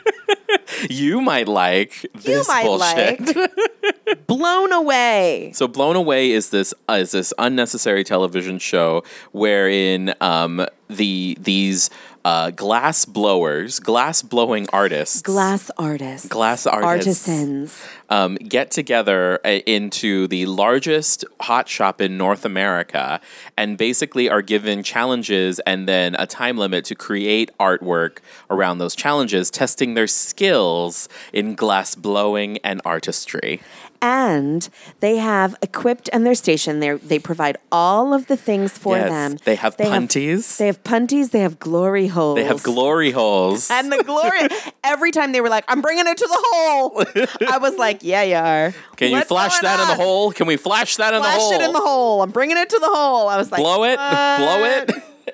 you might like this might bullshit. like blown away. so blown away is this uh, is this unnecessary television show wherein um, the these uh, glass blowers glass blowing artists Glass artists, Glass artists. artisans. um, get together uh, into the largest hot shop in North America and basically are given challenges and then a time limit to create artwork around those challenges, testing their skills in glass blowing and artistry. And they have equipped and they're stationed there. They provide all of the things for Yes, them. they have punties. they have punties. They have glory holes. They have glory holes. And the glory. Every time they were like, "I'm bringing it to the hole," I was like, "Yeah, you are." Can you flash that in the hole? Can we flash that in Flash the hole? Flash it in the hole. I'm bringing it to the hole. I was like, blow it, blow it.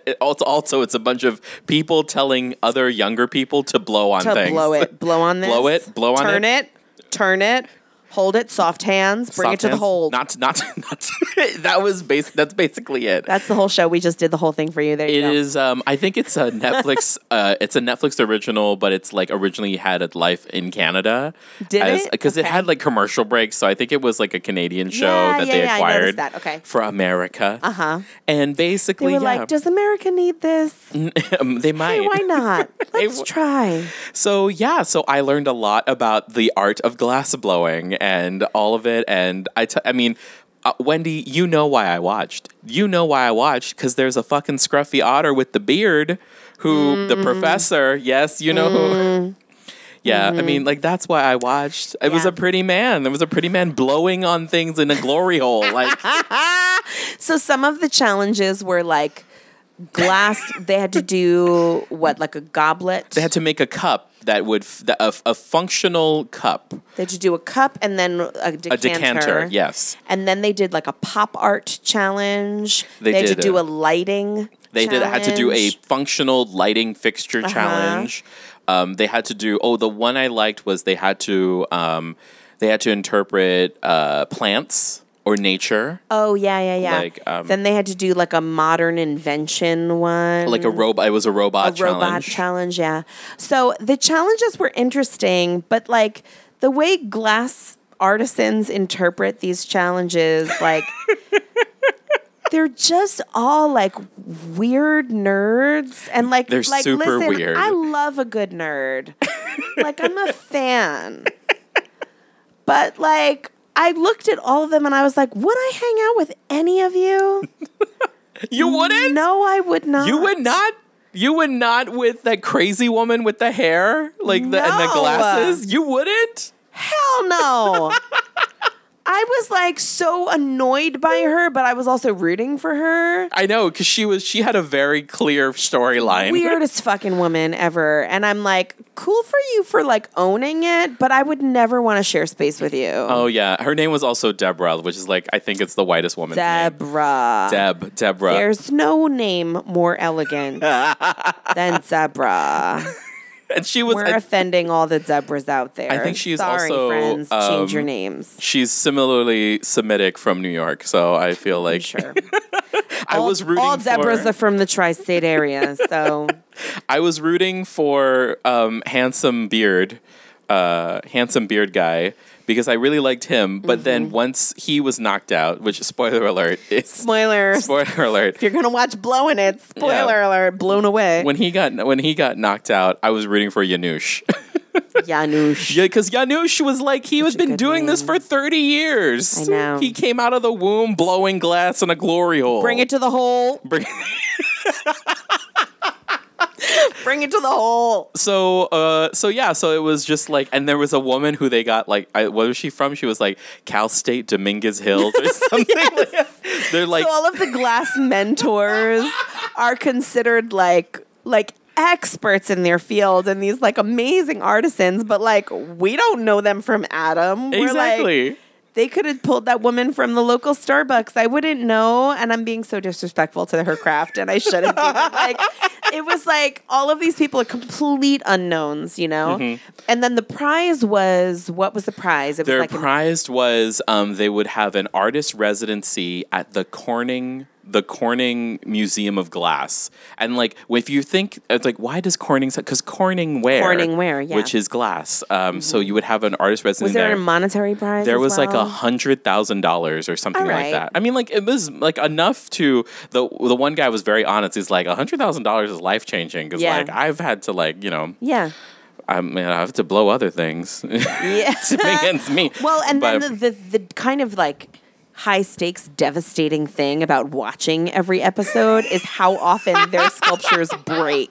It also, also, it's a bunch of people telling other younger people to blow on To things. blow it, blow on this. Blow it, blow on it. turn it. it, turn it, hold it, soft hands, bring Soft it to the hands. hole. Not, not, not. that was base. That's basically it. That's the whole show. We just did the whole thing for you. There you go. is. Um, I think it's a Netflix. uh, it's a Netflix original, but it's like originally had a life in Canada. Did it? Because it had like commercial breaks, so I think it was like a Canadian show Yeah, that yeah, they yeah, acquired that. Okay. for America. Uh huh. And They basically, were yeah, like, "Does America need this? um, they might. Hey, why not? They Let's w- try." So yeah, so I learned a lot about the art of glass blowing and all of it. And I, t- I mean, uh, Wendy, you know why I watched. You know why I watched because there's a fucking scruffy otter with the beard, who the mm. professor. Yes, you know who. Mm. Yeah, I mean, mm-hmm. like that's why I watched. It was a pretty man. There was a pretty man blowing on things in a glory hole. Like, So some of the challenges were like glass. they had to do what, like a goblet. they had to make a cup that would f- that- a, a functional cup, They had to do a cup and then a decanter. a decanter. Yes, And then they did like a pop art challenge. They had did to do a- a lighting. They did had to do a functional lighting fixture Uh-huh. challenge. Um, they had to do. Oh, the one I liked was they had to. Um, they had to interpret uh, plants or nature, Oh yeah, yeah, yeah. Like, um, then they had to do like a modern invention one. like a robot. It was a robot a challenge. robot challenge, yeah. So the challenges were interesting, but like the way glass artisans interpret these challenges, like they're just all like weird nerds and like They're like super listen, weird. I love a good nerd. like I'm a fan. But like I looked at all of them and I was like, would I hang out with any of you? you wouldn't. No, I would not. You would not. You would not with that crazy woman with the hair, like the and the glasses. You wouldn't. Hell no. I was like so annoyed by her, but I was also rooting for her. I know because she was. She had a very clear storyline. Weirdest fucking woman ever. And I'm like, cool for you for like owning it, but I would never want to share space with you. Oh yeah, her name was also Deborah, which is like I think it's the whitest name. Zebra. Deb, Deborah. There's no name more elegant than Zebra. And she was. We're I- offending all the zebras out there. I think she's Sorry, also, friends. Change your um, names. she's similarly Semitic from New York, so I feel like Sure. I all, was rooting all zebras for. are from the tri-state area, so I was rooting for um, handsome beard, uh, handsome beard guy because I really liked him. But Mm-hmm. then once he was knocked out, which is spoiler alert, it's Spoilers. spoiler alert. if you're gonna watch Blowing It, spoiler Yeah. alert, blown away. When he got when he got knocked out, I was rooting for Janusz. Janusz. Yeah, because Janusz was like he was a been doing this for thirty years. I know. He came out of the womb blowing glass in a glory hole. Bring it to the hole. Bring- Bring it to the hole. so uh so yeah so it was just like and there was a woman who they got like I, where was she from she was like cal state dominguez hills or something like they're like so all of the glass mentors are considered like like experts in their field and these like amazing artisans, but like we don't know them from Adam. We're like, exactly they could have pulled that woman from the local Starbucks. I wouldn't know. And I'm being so disrespectful to her craft, and I shouldn't be. Like, it was like all of these people are complete unknowns, you know? Mm-hmm. And then the prize was what was the prize? It was their like an- was um, they would have an artist residency at the corning the corning museum of glass and like if you think it's like why does corning because corning ware Corning ware, yeah. which is glass um, so you would have an artist residency was there there a monetary prize? there as was like a hundred thousand dollars or something All like that. I mean, like it was like enough to the the one guy was very honest. He's like a hundred thousand dollars is life changing because Yeah. like I've had to like you know Yeah. I mean I have to blow other things Yeah. to make ends meet. Well, and But- then the, the, the kind of like high stakes, devastating thing about watching every episode is how often their sculptures break.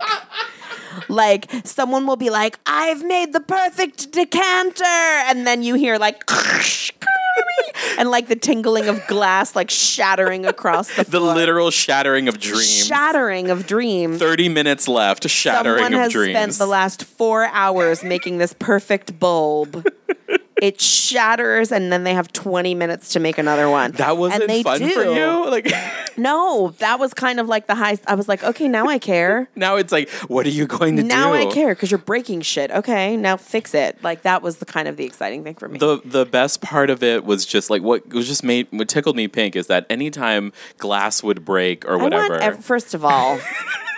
Like someone will be like, "I've made the perfect decanter," and then you hear like, and like the tingling of glass, like shattering across the the floor. literal shattering of dreams. shattering of dreams. Thirty minutes left. Shattering Someone of has dreams. spent the last four hours making this perfect bulb. It shatters, and then they have 20 minutes to make another one. that wasn't and they fun do. for you. Like No, that was kind of like the high. I was like, okay, now I care. now it's like, what are you going to now do? Now I care because you're breaking shit. Okay, now fix it. Like that was the kind of the exciting thing for me. the the best part of it was just like what was just made what tickled me pink is that anytime glass would break or whatever. ev- first of all,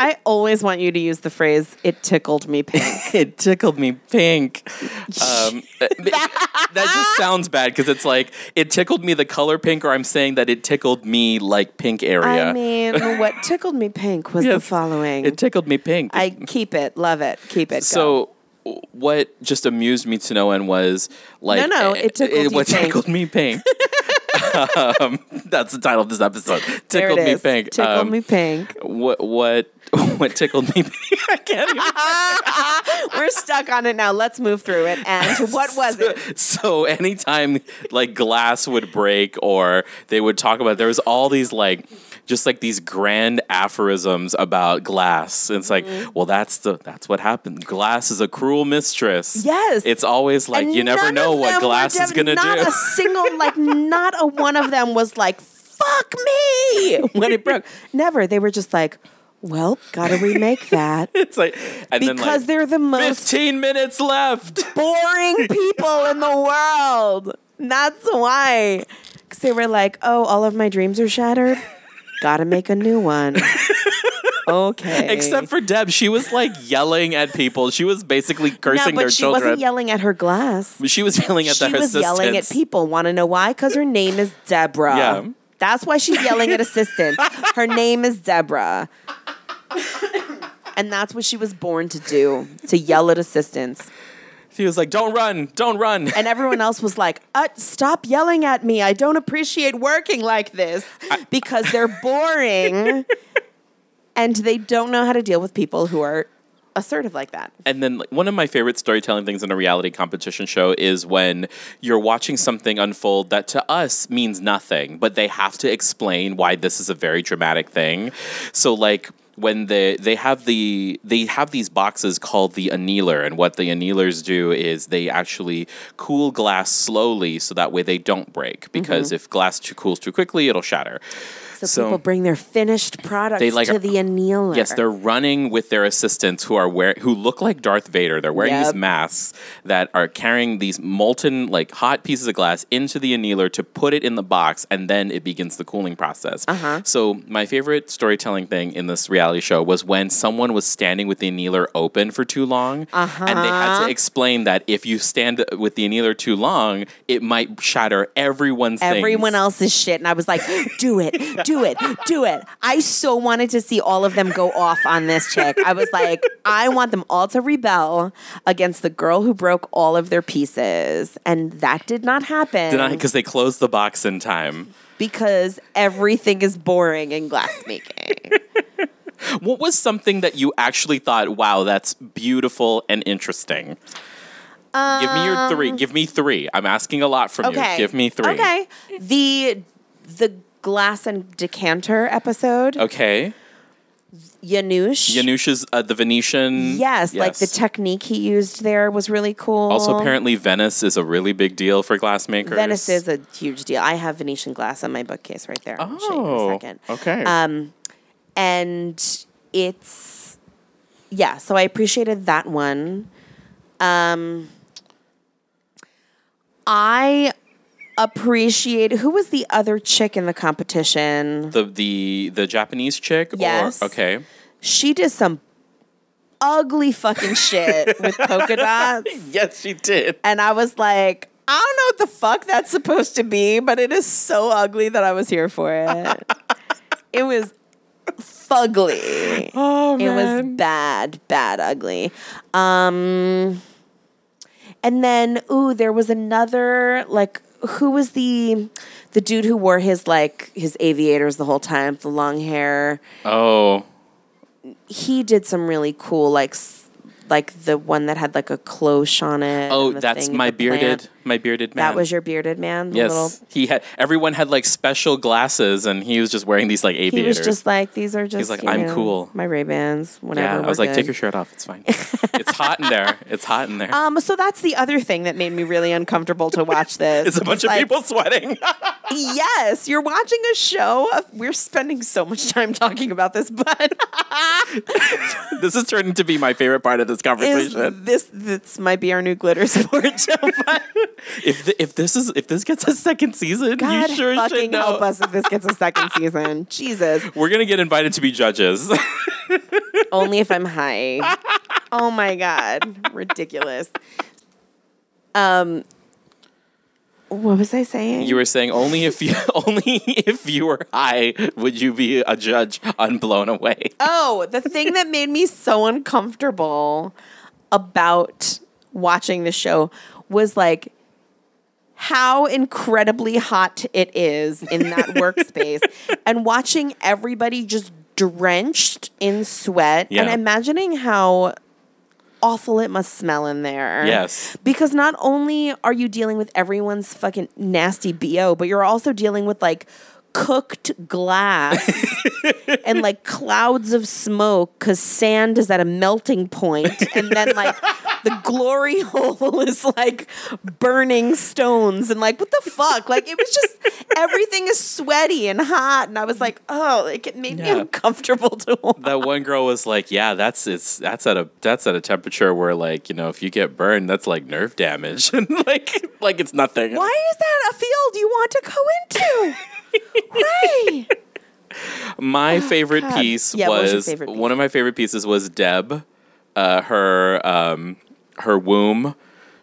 I always want you to use the phrase "it tickled me pink." it tickled me pink. Um, that, just sounds bad because it's like it tickled me the color pink, or I'm saying that it tickled me like pink area. I mean, what tickled me pink was the following. It tickled me pink. I keep it, love it, keep it. go. so what just amused me to no end was like No, no, it tickled you what pink. tickled me pink. um, that's the title of this episode. Tickled me pink. Tickled Um, me pink. What what what tickled me pink? I can't even We're stuck on it now. Let's move through it. And what was it? so anytime like glass would break or they would talk about there was all these like just like these grand aphorisms about glass And it's like Mm-hmm. well that's the that's what happened glass is a cruel mistress Yes. it's always like And you never know what glass is gonna not do Not a single, like, not a one of them was like, "Fuck me" when it broke. Never. They were just like, "Well, gotta remake that." it's like and then Because like they're the most 15 minutes left boring people in the world. That's why. Because they were like, oh, all of my dreams are shattered. Gotta make a new one. Okay. except for deb she was like yelling at people she was basically cursing no, but their she children wasn't yelling at her glass. she was yelling at She their was yelling at people. Want to know why? Because her name is Deborah. Yeah. That's why she's yelling at assistants. Her name is Deborah. and that's what she was born to do to yell at assistants. He was like, "Don't run, don't run." And everyone else was like, uh, stop yelling at me. I don't appreciate working like this because they're boring and they don't know how to deal with people who are assertive like that. And then like, one of my favorite storytelling things in a reality competition show is when you're watching something unfold that to us means nothing, but they have to explain why this is a very dramatic thing. So like when they they have the they have these boxes called the annealer and what the annealers do is they actually cool glass slowly so that way they don't break because mm-hmm. if glass too cools too quickly it'll shatter. So, So- people bring their finished products They, like, to are- the annealer. Yes, they're running with their assistants who are wear who look like Darth Vader. They're wearing Yep. these masks that are carrying these molten like hot pieces of glass into the annealer to put it in the box, and then it begins the cooling process. Uh-huh. So my favorite storytelling thing in this reality show was when someone was standing with the annealer open for too long, and they had Uh-huh. to explain that if you stand with the annealer too long, it might shatter everyone's Everyone things. else's shit. And I was like, do it, do it, do it. I so wanted to see all of them go off on this chick. I was like, I want them all to rebel against the girl who broke all of their pieces. And that did not happen because they closed the box in time. because everything is boring in glassmaking. What was something that you actually thought, wow, that's beautiful and interesting? Give me your three. Give me three. I'm asking a lot from Um, Okay. you. Give me three. Okay. The the glass and decanter episode. Okay. Janusz. Janusz's uh, the Venetian. Yes, like the technique he used there was really cool. Also, apparently, Venice is a really big deal for glassmakers. Venice is a huge deal. I have Venetian glass on my bookcase right there. I'll show you in a Oh, second. okay. Um, and it's yeah. So I appreciated that one. Um, I appreciate who was the other chick in the competition. the the the Japanese chick. Yes. Or, okay. She did some ugly fucking shit with polka dots. Yes, she did. And I was like, I don't know what the fuck that's supposed to be, but it is so ugly that I was here for it. it was fugly. Oh It was bad, bad, ugly. Um, and then, ooh, there was another like who was the the dude who wore his like his aviators the whole time, the long hair. Oh. He did some really cool like like the one that had like a cloche on it. Oh, that's my bearded. plant. Bearded, my bearded man. That was your bearded man. The yes. little He had everyone had like special glasses, and he was just wearing these like he aviators. was just like these are just. He's like, "I'm know, cool." My Ray Bans. Whatever. yeah. I was like, good. take your shirt off. It's fine. it's hot in there. It's hot in there. Um, so that's the other thing that made me really uncomfortable to watch this. it's a bunch of like, people sweating. Yes, you're watching a show. Of, we're spending so much time talking about this, but this is turning to be my favorite part of this is conversation. this this might be our new glitter sport show? But if th- if this is if this gets a second season, God you sure should fucking help us if this gets a second season. Jesus, We're gonna get invited to be judges. only if I'm high. Oh my god, ridiculous. Um, what was I saying? you were saying only if you only if you were high would you be a judge on Blown Away. Oh, the thing that made me so uncomfortable about watching the show was like how incredibly hot it is in that workspace and watching everybody just drenched in sweat Yeah. and imagining how awful it must smell in there. Yes. Because not only are you dealing with everyone's fucking nasty BO, but you're also dealing with like cooked glass and like clouds of smoke because sand is at a melting point and then like the glory hole is like burning stones and like what the fuck like it was just everything is sweaty and hot and i was like oh like it made me uncomfortable to watch. That one girl was like, "Yeah, that's it's that's at a that's at a temperature where like you know if you get burned, that's like nerve damage, and like like it's nothing." why is that a field you want to go into why My favorite God. piece Yeah, was was favorite piece? one of my favorite pieces was Deb, uh, her um, her womb.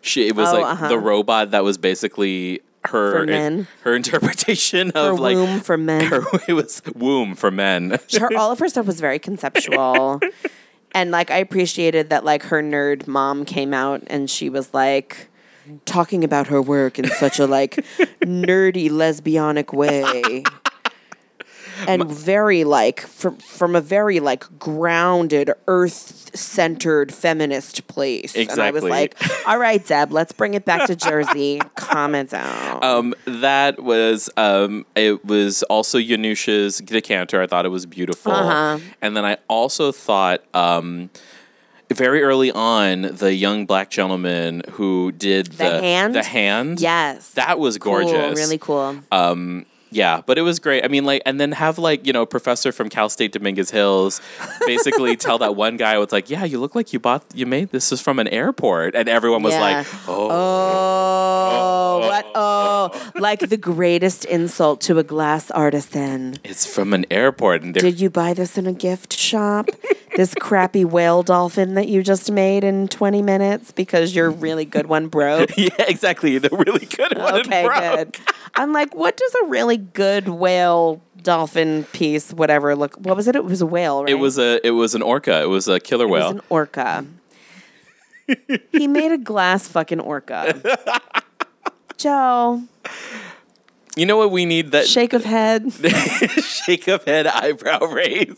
She it was Oh, like uh-huh. the robot that was basically her men. her interpretation her of like womb for men her it was womb for men. her all of her stuff was very conceptual and like i appreciated that like her nerd mom came out and she was like talking about her work in such a like nerdy lesbianic way and very like from from a very like grounded earth centered feminist place Exactly. and i was like all right deb let's bring it back to jersey comments out Um, that was um, it was also Yanusha's decanter. I thought it was beautiful, Uh-huh. and then I also thought um, very early on the young black gentleman who did the, The hand? the hand, yes that was Cool, gorgeous. really cool Yeah, but it was great. I mean, like, and then have like you know, professor from Cal State Dominguez Hills, basically tell that one guy was like, "Yeah, you look like you bought, you made this is from an airport," and everyone was Yeah. like, "Oh, Oh, what? Oh, like the greatest insult to a glass artisan. it's from an airport," and Did you buy this in a gift shop? This crappy whale dolphin that you just made in 20 minutes because your really good one broke? yeah, exactly, the really good one. Okay, broke. good. I'm like, what does a really good whale dolphin piece, whatever, look? What was it? It was a whale, right? It was a, it was an orca. It was a killer whale. It was an orca. he made a glass fucking orca. Joe, you know what we need? That shake of head. shake of head, eyebrow raise.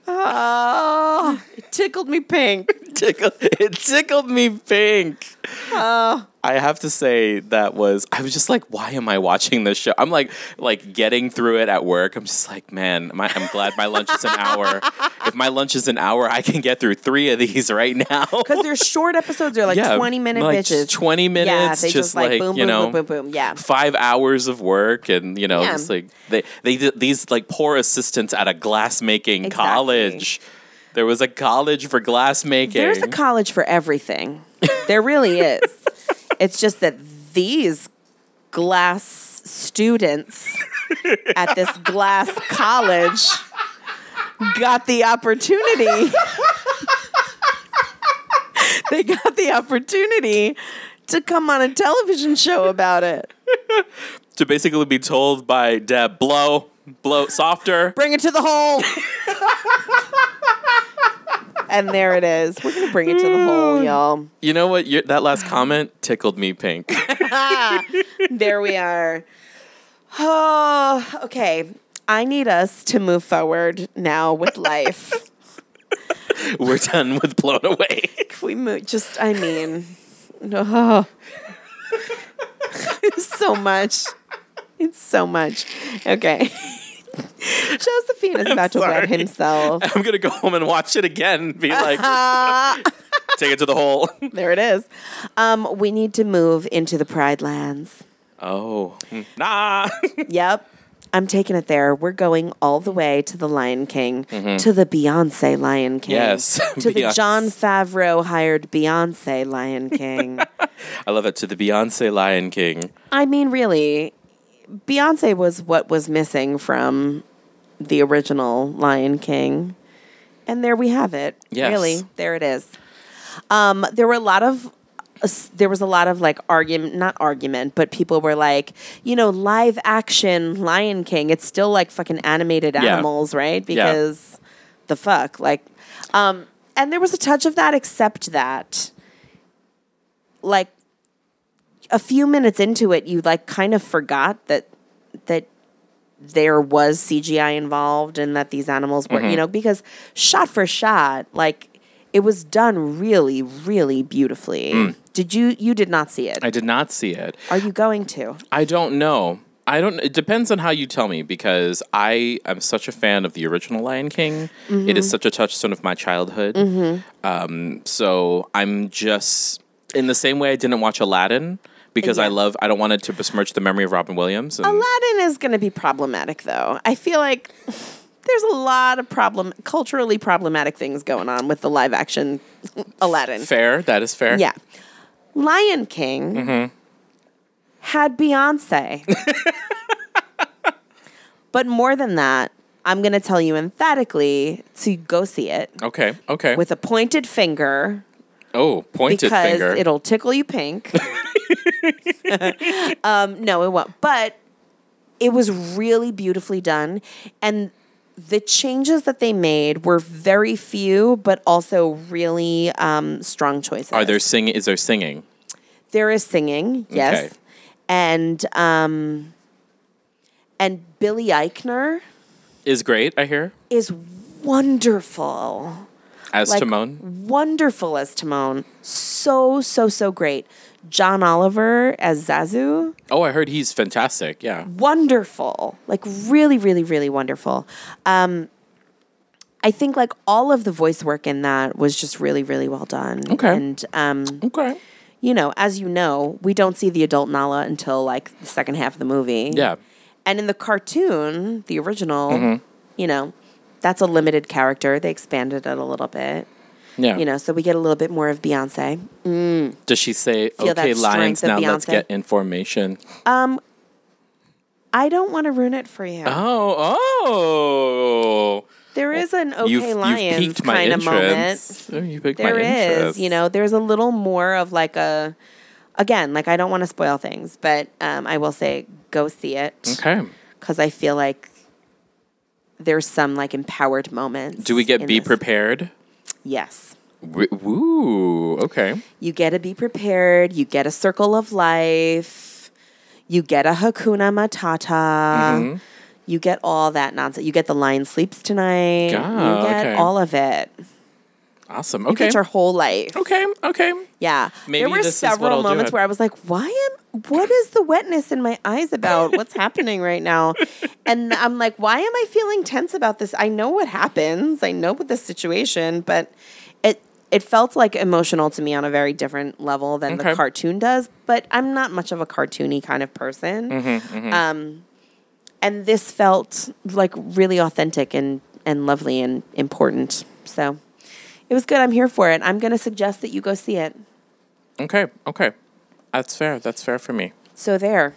Oh, it tickled me pink. tickled, it tickled me pink. Oh, I have to say that was I was just like, why am I watching this show? I'm like like getting through it at work. I'm just like, man, my, I'm glad my lunch is an hour. if my lunch is an hour, I can get through three of these right now. because they're short episodes. They're like Yeah, 20 minute like bitches. 20 yeah, minutes, they just just like, like, boom, you boom, know, boom, boom, boom. Yeah. five hours of work and you know Yeah. just like they they these like poor assistants at a glass making Exactly. college there was a college for glassmaking. There's a college for everything. There really is. it's just that these glass students at this glass college got the opportunity. they got the opportunity to come on a television show about it. to basically be told by deb blow blow softer Bring it to the hole. and there it is. We're to bring it to the hole, hmm. y'all. you know what Your, that last comment tickled me pink there we are. Oh, okay. I need us to move forward now with life. we're done with blown away If we move, just, I mean, oh. so much. It's so much. Okay. Josephine is about to wet himself. i'm gonna go home and watch it again and be like take it to the hole There it is. Um, we need to move into the Pride Lands. oh nah Yep. I'm taking it there. We're going all the way to the Lion King, to the Beyonce Lion King. Mm-hmm. Yes, To the Jon Favreau hired Beyonce Lion King. i love it to the beyonce lion king I mean, really, Beyonce was what was missing from the original Lion King. And there we have it. Yes. Really, there it is. Um, there were a lot of there was a lot of like argument not argument but people were like you know live action lion king it's still like fucking animated Yeah. animals right because the fuck like um and there was a touch of that except that like a few minutes into it you like kind of forgot that that there was CGI involved and that these animals were, Mm-hmm. you know, because shot for shot, like it was done really, really beautifully. Did you you did not see it? Mm. i did not see it Are you going to? I don't know. I don't. It depends on how you tell me because I am such a fan of the original Lion King. It is such a touchstone of my childhood. Um, so I'm just in the same way I didn't watch Aladdin because I love. I don't want it to besmirch the memory of Robin Williams. And Aladdin is going to be problematic though. I feel like there's a lot of problem culturally problematic things going on with the live action Aladdin. fair. That is fair. Yeah. Lion King Mm-hmm. had Beyonce. but more than that, I'm going to tell you emphatically to go see it Okay. Okay. with a pointed finger oh, pointed because finger. it'll tickle you pink. um, no, it won't. But it was really beautifully done. And the changes that they made were very few, but also really um, strong choices. Are there singing? Is there singing? There is singing, yes, Okay. and um, and Billy Eichner Is great. I hear is wonderful, as like Timon. wonderful as Timon, so so so great. John Oliver as Zazu, Oh, I heard he's fantastic. Yeah. wonderful, like really really really wonderful. Um, I think like all of the voice work in that was just really really well done. Okay. and um, Okay. you know, as you know, we don't see the adult Nala until like the second half of the movie. Yeah. And in the cartoon, the original, Mm-hmm. you know, that's a limited character. They expanded it a little bit. Yeah. You know, so we get a little bit more of Beyonce. Does she say, Feel okay, lions, now let's get information? Um, I don't want to ruin it for you. Oh, oh. there is an okay you've, lions you've kind of moment. Oh, you piqued There is, you know, there's a little more of like a, again, like I don't want to spoil things, but um, I will say go see it Okay. because I feel like there's some like empowered moments. Do we get be this. prepared? Yes. W- Woo. Okay. You get to be prepared. You get a circle of life. You get a Hakuna Matata. Mm-hmm. You get all that nonsense. You get the lion sleeps tonight. Ah, you get okay. all of it. Awesome. You Okay. get your whole life. Okay. Okay. Yeah. Maybe there were this several I'll moments where I was like, why am what is the wetness in my eyes about? What's happening right now? And I'm like, why am I feeling tense about this? I know what happens. I know what the situation, but it it felt like emotional to me on a very different level than Okay. the cartoon does. But I'm not much of a cartoony kind of person. Mm-hmm, Um, and this felt like really authentic and and lovely and important. So it was good. I'm here for it. I'm going to suggest that you go see it. Okay. Okay. That's fair. That's fair for me. So there,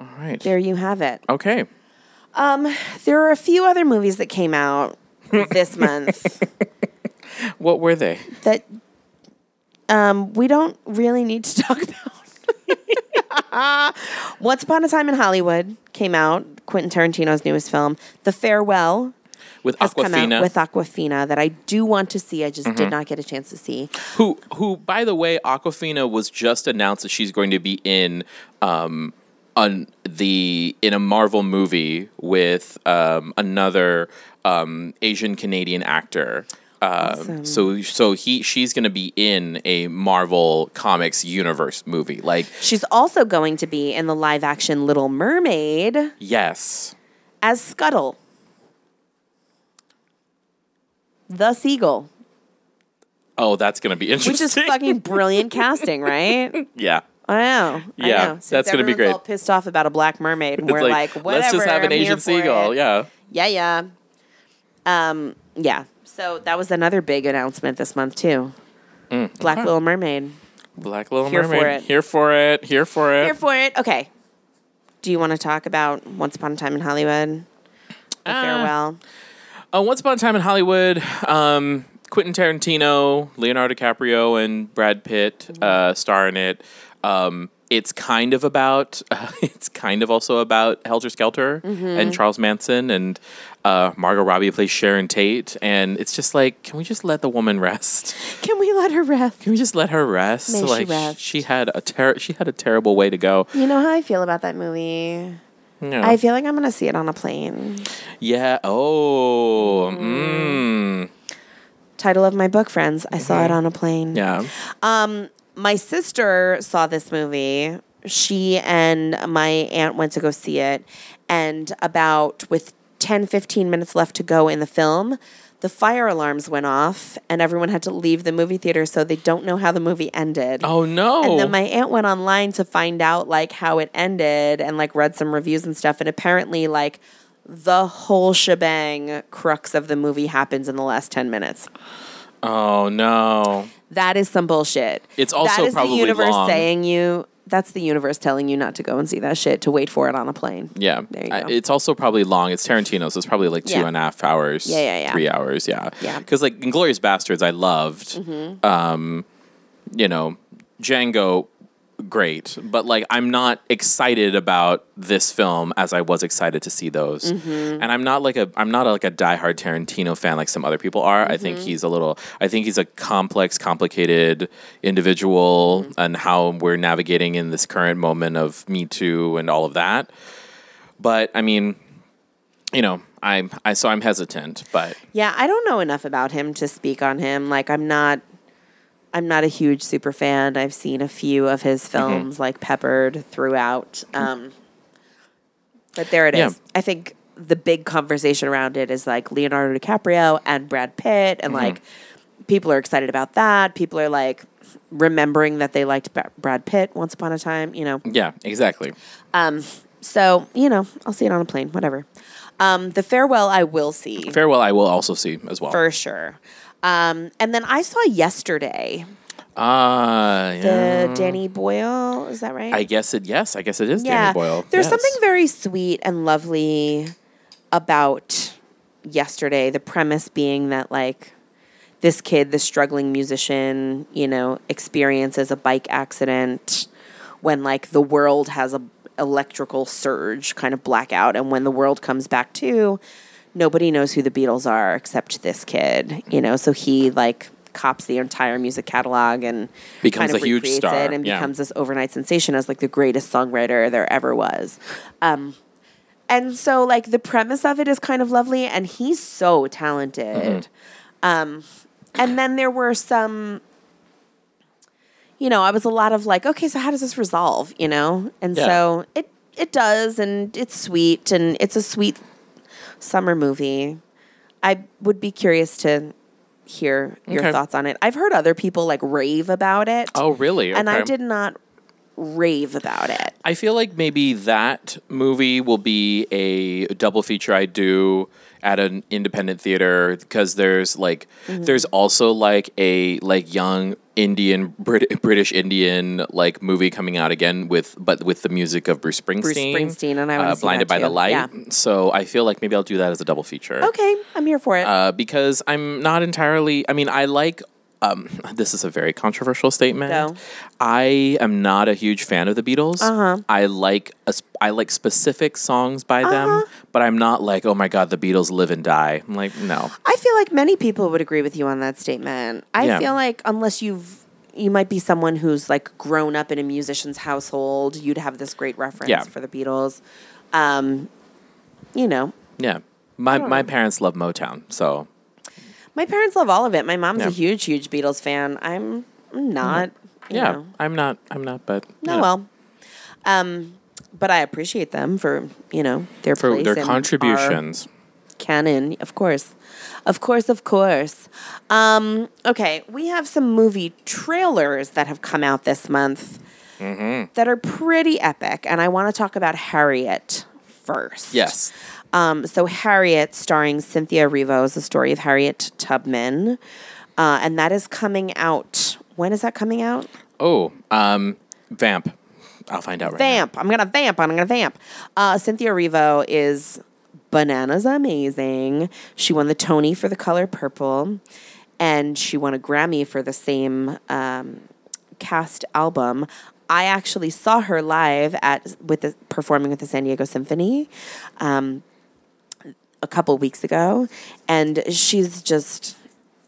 All right. there you have it. Okay. Um, there are a few other movies that came out this month What were they? that um, we don't really need to talk about. Once Upon a Time in Hollywood came out, Quentin Tarantino's newest film. The Farewell With has come Awkwafina, out with Awkwafina that I do want to see. I just Mm-hmm. did not get a chance to see. who who by the way, Awkwafina was just announced that she's going to be in um on the in a Marvel movie with um another um Asian Canadian actor. Um, so so he she's going to be in a Marvel Comics universe movie. Like She's also going to be in the live action Little Mermaid yes. as Scuttle, the seagull, Oh, that's going to be interesting. which is fucking brilliant casting, right? yeah. I know. I Yeah, know. Since that's gonna be great. All pissed off about a black mermaid, and we're like, whatever. let's just have an I'm Asian seagull. it. Yeah. yeah, yeah. Um, yeah. So that was another big announcement this month too. Mm, Black Little Mermaid. Black Little Here for Mermaid. it. Here for it. Here for it. Here for it. Okay. Do you want to talk about Once Upon a Time in Hollywood? The Uh, farewell. Uh, Once Upon a Time in Hollywood, um, Quentin Tarantino, Leonardo DiCaprio, and Brad Pitt uh, star in it. Um, it's kind of about. Uh, it's kind of also about Helter Skelter and Charles Manson and uh, Margot Robbie plays Sharon Tate, and it's just like, can we just let the woman rest? Can we let her rest? Can we just let her rest? May she like rest. she had a ter- she had a terrible way to go. You know how I feel about that movie. Yeah. I feel like I'm gonna see it on a plane. yeah. Oh. Mm. Title of my book, friends. I saw it on a plane. Yeah. Um, my sister saw this movie. She and my aunt went to go see it. And about with 10, 15 minutes left to go in the film, the fire alarms went off and everyone had to leave the movie theater. So they don't know how the movie ended. Oh no. And then my aunt went online to find out like how it ended and like read some reviews and stuff. And apparently, like the whole shebang crux of the movie happens in the last 10 minutes. oh no. That is some bullshit. It's also that is probably the universe long. saying you. That's the universe telling you not to go and see that shit. To wait for it on a plane. Yeah. There you I- go. it's also probably long. It's Tarantino, so it's probably like two Yeah. and a half hours. Yeah, yeah, yeah. Three hours. Yeah. Yeah. Because like Inglourious Basterds, I loved. Mm-hmm. Um, you know, Django, great, but like I'm not excited about this film as I was excited to see those. Mm-hmm. And I'm not like a I'm not like a diehard Tarantino fan like some other people are. I Mm-hmm. think he's a little. I think he's a complex, complicated individual, Mm-hmm. and how we're navigating in this current moment of Me Too and all of that. But I mean, you know, I'm I so I'm hesitant, but Yeah, I don't know enough about him to speak on him. Like I'm not I'm not a huge super fan. I've seen a few of his Mm-hmm. films like peppered throughout. Um but there it is. Yeah. I think the big conversation around it is like Leonardo DiCaprio and Brad Pitt Mm-hmm. and like people are excited about that. People are like remembering that they liked Brad Pitt once upon a time, you know. Yeah, exactly. So, you know, I'll see it on a plane, whatever. Um, the farewell I will see Farewell, I will also see as well. for sure. Um, and then I saw yesterday Ah, the yeah. Danny Boyle. Is that right? I guess it. Yes, I guess it is yeah. Danny Boyle. There's Yes. something very sweet and lovely about yesterday. The premise being that like this kid, the struggling musician, you know, experiences a bike accident when like the world has a electrical surge kind of blackout and when the world comes back to nobody knows who the Beatles are except this kid, you know, so he like cops the entire music catalog and Becomes kind of a huge star, it and yeah. becomes this overnight sensation as like the greatest songwriter there ever was. Um, and so like the premise of it is kind of lovely and he's so talented. Mm-hmm. Um, and then there were some you know, I was a lot of like, okay, so how does this resolve, you know? And Yeah. so it it does and it's sweet and it's a sweet summer movie. I would be curious to hear your Okay. thoughts on it. I've heard other people like rave about it. Oh, really? And I did not rave about it. I feel like maybe that movie will be a double feature I do at an independent theater because there's like Mm-hmm. there's also like a like young Indian Brit- British Indian like movie coming out again with but with the music of Bruce Springsteen. Bruce Springsteen, and I wanna uh, Blinded by the. Light. Yeah. So I feel like maybe I'll do that as a double feature. Okay, I'm here for it. Uh, because I'm not entirely. I mean, I like. Um, this is a very controversial statement. Go. I am not a huge fan of the Beatles. Uh-huh. I like a I like specific songs by them, Uh-huh. but I'm not like, oh my god, the Beatles live and die. I'm like, no. I feel like many people would agree with you on that statement. I Yeah. feel like unless you've you might be someone who's like grown up in a musician's household, you'd have this great reference Yeah. for the Beatles. Um, you know, Yeah, my my parents love Motown, so my parents love all of it. My mom's Yeah. a huge, huge Beatles fan. I'm not. you yeah, know. I'm not. I'm not, but No, know, well. Um, but I appreciate them for you know their for their contributions. canon, of course. Of course, of course. Um, okay, we have some movie trailers that have come out this month Mm-hmm. that are pretty epic, and I want to talk about Harriet first. Yes. Um, so, Harriet, starring Cynthia Erivo, is the story of Harriet Tubman, uh, and that is coming out. When is that coming out? Oh, um, Vamp. I'll find out right now. Vamp. I'm gonna vamp. I'm gonna vamp. Uh, Cynthia Erivo is bananas amazing. She won the Tony for The Color Purple, and she won a Grammy for the same um, cast album. I actually saw her live at with the performing with the San Diego Symphony. Um, a couple weeks ago and she's just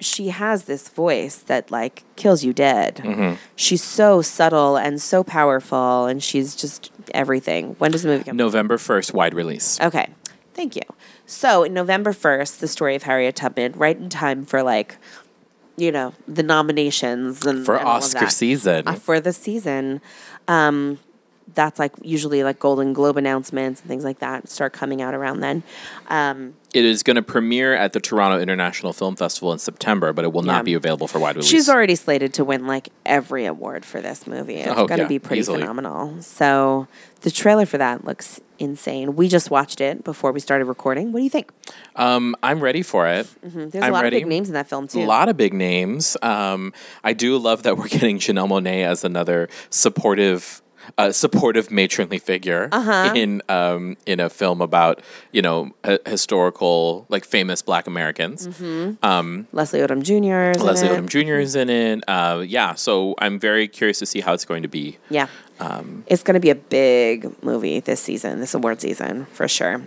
she has this voice that like kills you dead. She's so subtle and so powerful and she's just everything. When does the movie come? November first, wide release. Okay. Thank you. So, November 1st, the story of Harriet Tubman, right in time for like you know, the nominations and For and Oscar season. Uh, for the season. Um that's like usually like Golden Globe announcements and things like that start coming out around then. Um, It is going to premiere at the Toronto International Film Festival in September, but it will Yeah. not be available for wide release. She's already slated to win like every award for this movie. It's Oh, going to yeah, be pretty easily. phenomenal. So the trailer for that looks insane. We just watched it before we started recording. What do you think? um, I'm ready for it. There's I'm a lot ready. of big names in that film too. A lot of big names. Um, I do love that we're getting Janelle Monáe as another supportive. Uh, supportive matronly figure Uh-huh. in um, in a film about you know h- historical like famous Black Americans. Leslie Odom Jr. is in Leslie it. Odom Jr. is in it. Uh, yeah, so I'm very curious to see how it's going to be. Yeah. Um, it's going to be a big movie this season, this award season, for sure.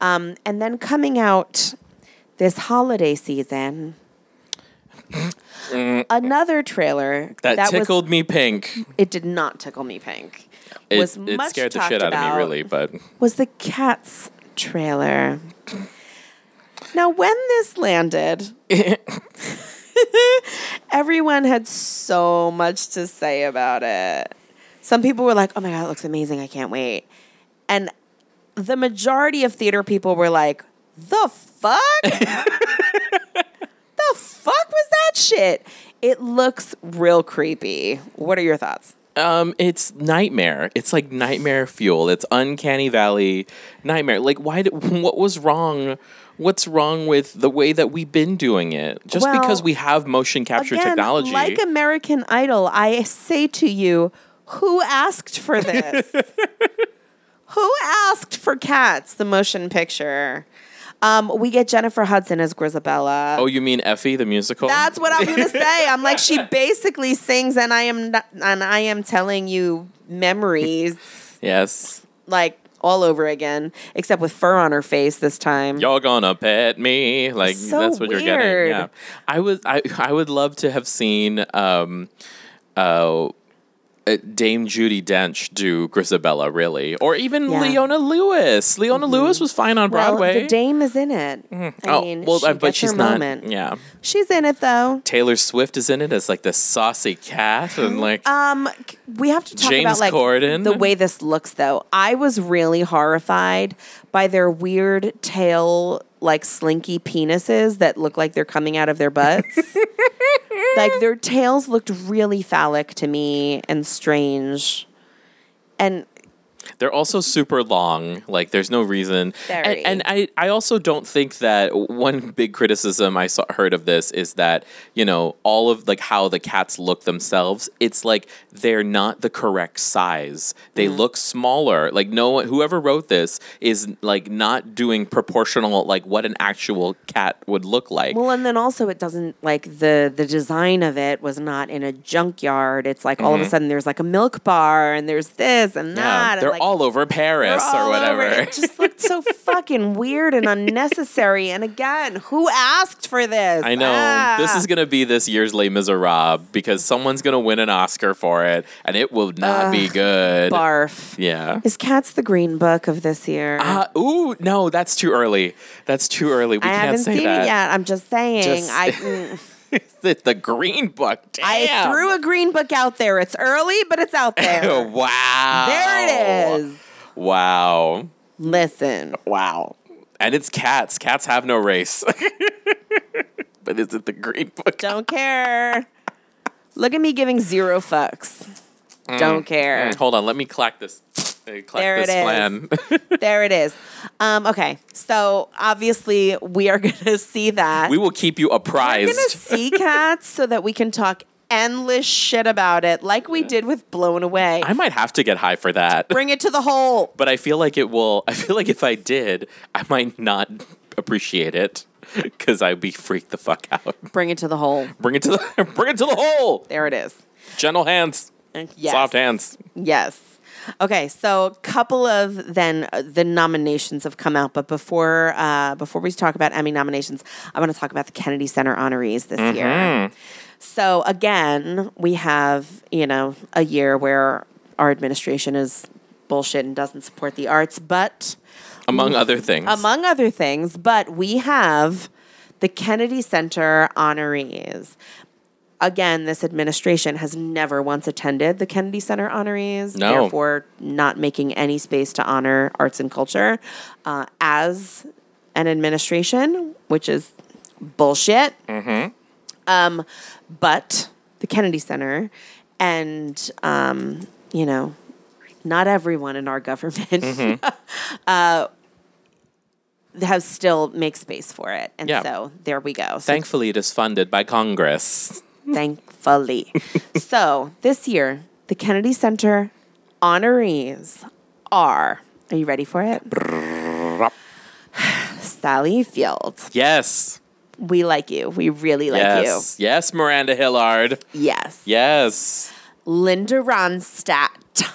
Um, and then coming out this holiday season, Mm. another trailer That, was- tickled me pink. it did not tickle me pink. It, was it much scared the shit out of me, really. But was the Cats trailer. Now, when this landed, everyone had so much to say about it. Some people were like, oh my God, it looks amazing. I can't wait. And the majority of theater people were like, the fuck? the fuck? was that shit? It looks real creepy. What are your thoughts? Um, it's nightmare. It's like nightmare fuel. It's uncanny valley nightmare. Like, why? Did, what was wrong? What's wrong with the way that we've been doing it? Just Well, because we have motion capture Again, technology. like American Idol, I say to you, who asked for this? who asked for Cats, the motion picture? Um, we get Jennifer Hudson as Grizabella. oh, you mean Effie the musical? That's what I'm gonna say. I'm like, she basically sings, and I am, not, and I am telling you memories, yes. like all over again, except with fur on her face this time. Y'all gonna pet me, like So that's what you're getting. Yeah, I was. I I would love to have seen um, uh, Dame Judi Dench do Grizabella, really, or even Yeah. Leona Lewis. Leona Lewis was fine on Well, Broadway. the Dame is in it. I oh, mean, well, she uh, but she's not. moment. Yeah, She's in it though. Taylor Swift is in it as like the saucy cat, and like Um, we have to talk James about like Corden. the way this looks though. I was really horrified by their weird tail like slinky penises that look like they're coming out of their butts. like their tails looked really phallic to me and strange. And They're also super long. Like there's no reason. Very. And, and I, I also don't think that one big criticism I saw, heard of this is that you know all of like how the cats look themselves. It's like they're not the correct size. They Mm-hmm. look smaller. Like no one, whoever wrote this is like not doing proportional like what an actual cat would look like. well, and then also it doesn't like the the design of it was not in a junkyard. It's like all of a sudden there's like a milk bar and there's this and that. Mm-hmm. yeah, and, they're like, all over Paris They're or whatever. it. It just looked so fucking weird and unnecessary. And again, who asked for this? I know. This Ah. is going to be this year's Les Miserables because someone's going to win an Oscar for it and it will not be good. barf. Yeah. Is Cats the Green Book of this year? Uh, ooh, no, that's too early. That's too early. We I can't haven't say seen that. it yet. I'm just saying. Just- I mm, the, the Green Book. Damn. I threw a Green Book out there. It's early, but it's out there. wow. there it is. Wow. Listen, Wow. And it's cats. Cats have no race. but is it the Green Book? don't care. Look at me giving zero fucks. Don't care. Mm, Hold on, let me clack this. There it is. there it is. Um, okay, so obviously we are going to see that. we will keep you We're apprised. gonna see cats so that we can talk endless shit about it, like we did with Blown Away. I might have to get high for that. Bring it to the hole. But I feel like it will. I feel like if I did, I might not appreciate it because I'd be freaked the fuck out. Bring it to the hole. Bring it to the bring it to the hole. There it is. Gentle hands, Yes. soft hands. Yes. Okay, so a couple of then uh, the nominations have come out, but before uh, before we talk about Emmy nominations, I want to talk about the Kennedy Center honorees this year. So again, we have you know a year where our administration is bullshit and doesn't support the arts, but Among other things. among other things, but we have the Kennedy Center honorees. Again, this administration has never once attended the Kennedy Center honorees, No. therefore not making any space to honor arts and culture uh, as an administration, which is bullshit. Um, but the Kennedy Center and, um, you know, not everyone in our government have still make space for it. And Yeah. so there we go. So Thankfully, it is funded by Congress. Thankfully. so this year, the Kennedy Center honorees are, are you ready for it? Sally Fields. Yes. We like you. We really like you. yes. Yes, Miranda Hillard. Yes. Yes. Linda Ronstadt.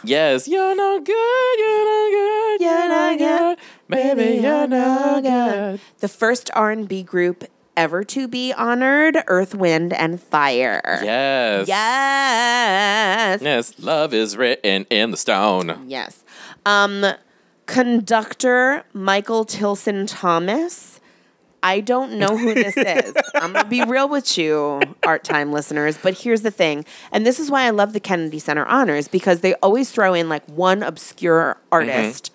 Yes. You're no good. You're no good. You're no good. Baby, you're no good. The first R&B group ever to be honored, Earth, Wind, and Fire. Yes. Yes. Yes. Love is written in the stone. Yes. Um, conductor Michael Tilson Thomas. I don't know who this is. I'm gonna be real with you, art time listeners. But here's the thing, and this is why I love the Kennedy Center honors because they always throw in like one obscure artist,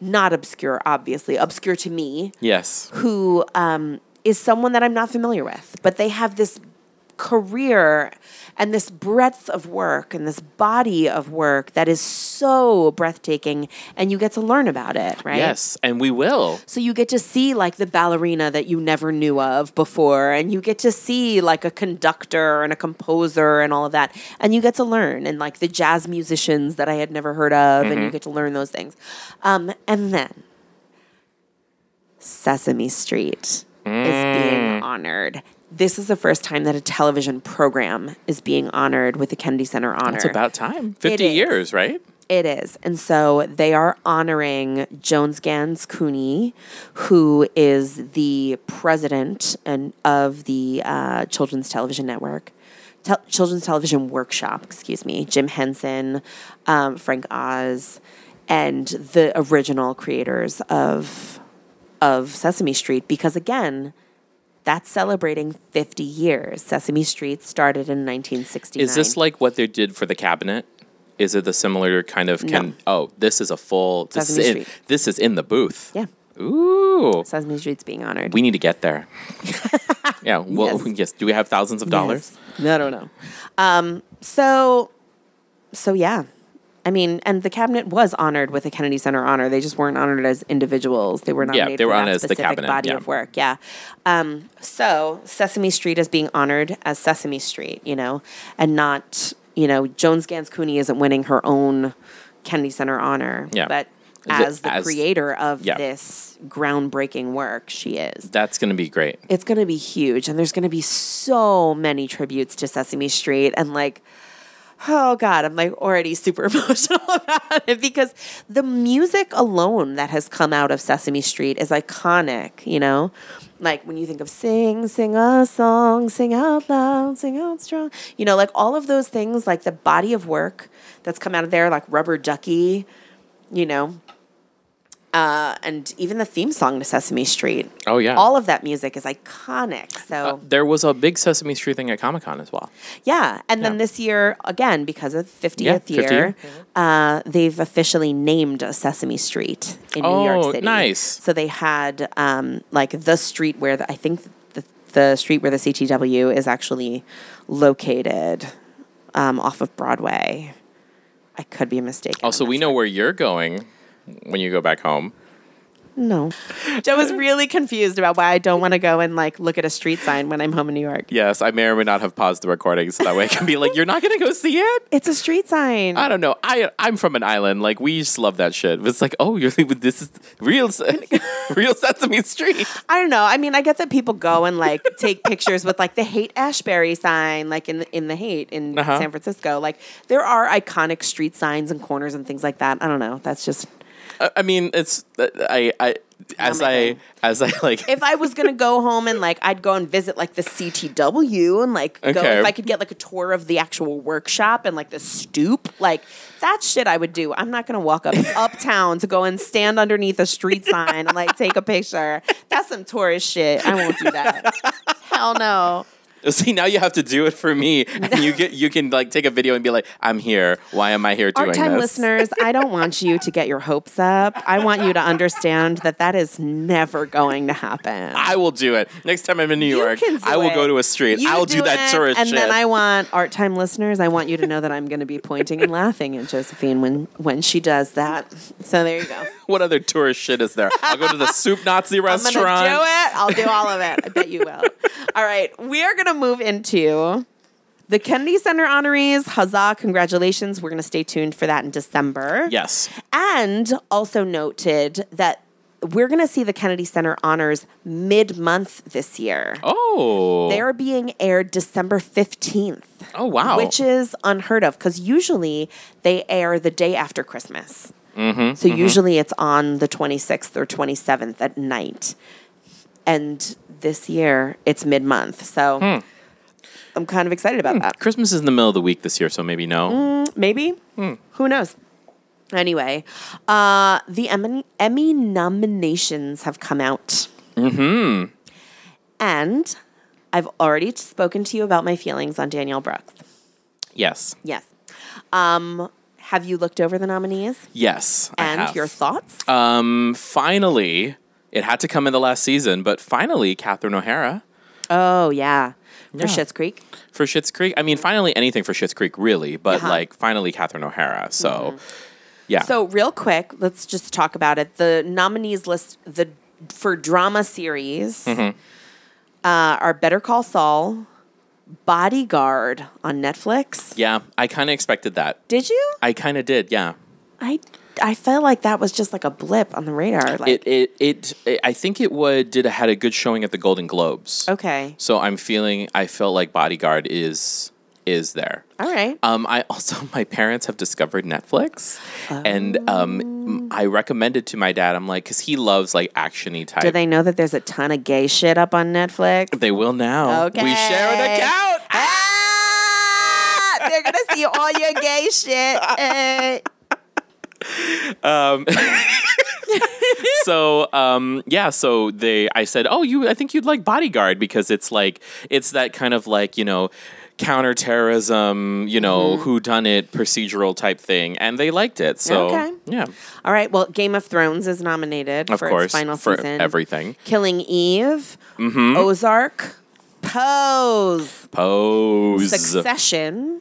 not obscure, obviously obscure to me, Yes. who um, is someone that I'm not familiar with, but they have this career and this breadth of work and this body of work that is so breathtaking and you get to learn about it, right? Yes, and we will. So you get to see like the ballerina that you never knew of before, and you get to see like a conductor and a composer and all of that, and you get to learn and like the jazz musicians that I had never heard of, and you get to learn those things. Um, and then Sesame Street is being honored. This is the first time that a television program is being honored with the Kennedy Center honor. It's about time. 50 is. years, right? It is. And so they are honoring Joan Ganz Cooney, who is the president and of the uh, Children's Television Network. Tel- Children's Television Workshop, excuse me, Jim Henson, um, Frank Oz, and the original creators of of Sesame Street. Because again, that's celebrating 50 years. Sesame Street started in 1969. Is this like what they did for the cabinet? Is it the similar kind of can No. oh, this is a full this is Sesame in, this is in the booth. yeah, Ooh. Sesame Street's being honored. We need to get there. yeah. Well, Yes. yes. Do we have thousands of dollars? Yes. I don't know. Um, so, so yeah. I mean, and the cabinet was honored with a Kennedy Center honor. They just weren't honored as individuals. They were nominated they were for honored that as the cabinet, body yeah. of work. Yeah. Um, so Sesame Street is being honored as Sesame Street, you know, and not, you know, Joan Ganz Cooney isn't winning her own Kennedy Center honor. Yeah. But as the as- creator of Yeah. this groundbreaking work, she is That's going to be great. it's going to be huge and there's going to be so many tributes to Sesame Street and like oh god I'm like already super emotional about it because the music alone that has come out of Sesame Street is iconic you know? Like when you think of sing sing a song sing out loud sing out strong you know like all of those things like the body of work that's come out of there like rubber ducky you know uh, and even the theme song to Sesame Street Oh yeah. all of that music is iconic. So Uh, there was a big Sesame Street thing at Comic Con as well. yeah, and then Yeah. this year again because of the 50th Yeah, 50 year, year. uh, they've officially named a Sesame Street in New Oh, York City. nice. So they had um, like the street where the, I think the the street where the CTW is actually located um, off of Broadway. I could be mistaken. Also, I'm we know where you're going when you go back home. No. Joe was really confused about why I don't want to go and like look at a street sign when I'm home in New York. Yes, I may or may not have paused the recording so that way I can be like, "You're not gonna go see it." It's a street sign. I don't know. I I'm from an island. Like we just love that shit. It's like, oh, you're this is real, real Sesame Street. I don't know. I mean, I get that people go and like take pictures with like the Haight-Ashbury sign, like in the, in the Haight in Uh-huh. San Francisco. Like there are iconic street signs and corners and things like that. I don't know. That's just I, mean, it's I I as I thing. as I like. if I was gonna go home and like I'd go and visit like the CTW and like go Okay. if I could get like a tour of the actual workshop and like the stoop, like that shit I would do. I'm not gonna walk up uptown to go and stand underneath a street sign and like take a picture. That's some tourist shit. I won't do that. Hell no. See, now you have to do it for me, and you get you can like take a video and be like, "I'm here. Why am I here doing Art time this?" listeners, I don't want you to get your hopes up. I want you to understand that that is never going to happen. I will do it next time I'm in New York. I will it. go to a street. You I'll do, that it, tourist and shit. then I want art time listeners. I want you to know that I'm going to be pointing and laughing at Josephine when when she does that. So there you go. what other tourist shit is there? I'll go to the soup Nazi I'm restaurant. to do it. I'll do all of it. I bet you will. All right, we are going to move into the Kennedy Center honorees. Huzzah! Congratulations. We're going to stay tuned for that in December. Yes. And also noted that we're going to see the Kennedy Center honors mid month this year. Oh. They are being aired December 15th. Oh wow. Which is unheard of because usually they air the day after Christmas. Mm-hmm, so usually it's on the 26th or 27th at night. And this year it's mid month. So Hmm. I'm kind of excited about that. Christmas is in the middle of the week this year, so maybe no. Maybe. Hmm. Who knows? Anyway, uh, the Emmy, Emmy nominations have come out. Mm-hmm. And I've already spoken to you about my feelings on Danielle Brooks. Yes. Yes. Um, have you looked over the nominees Yes. I and your thoughts? Um. Finally, it had to come in the last season, but finally, Catherine O'Hara Oh yeah, for Yeah. Schitt's Creek. for Schitt's Creek. I mean, finally, anything for Schitt's Creek, really, but Uh-huh. like finally, Catherine O'Hara. So, yeah. So real quick, let's just talk about it. The nominees list the for drama series Mm-hmm. uh, are Better Call Saul, Bodyguard on Netflix. yeah, I kind of expected that. Did you? I kind of did. Yeah. I I felt like that was just like a blip on the radar. Like It, it it it I think it would did had a good showing at the Golden Globes. okay, So I'm feeling I felt like Bodyguard is is there. all right. Um, I also my parents have discovered Netflix, and um, I recommended to my dad. I'm like, because he loves like actiony type. Do they know that there's a ton of gay shit up on Netflix? They will now. Okay. We share an account. Ah, they're gonna see all your gay shit. Eh. so um, yeah, so they I said, oh, you I think you'd like Bodyguard because it's like it's that kind of like you know counterterrorism, you know, Mm-hmm. who done it procedural type thing, and they liked it. So Okay. yeah, All right. Well, Game of Thrones is nominated of for course, its final for season. everything. Killing Eve, Mm-hmm. Ozark, Pose, Pose. Succession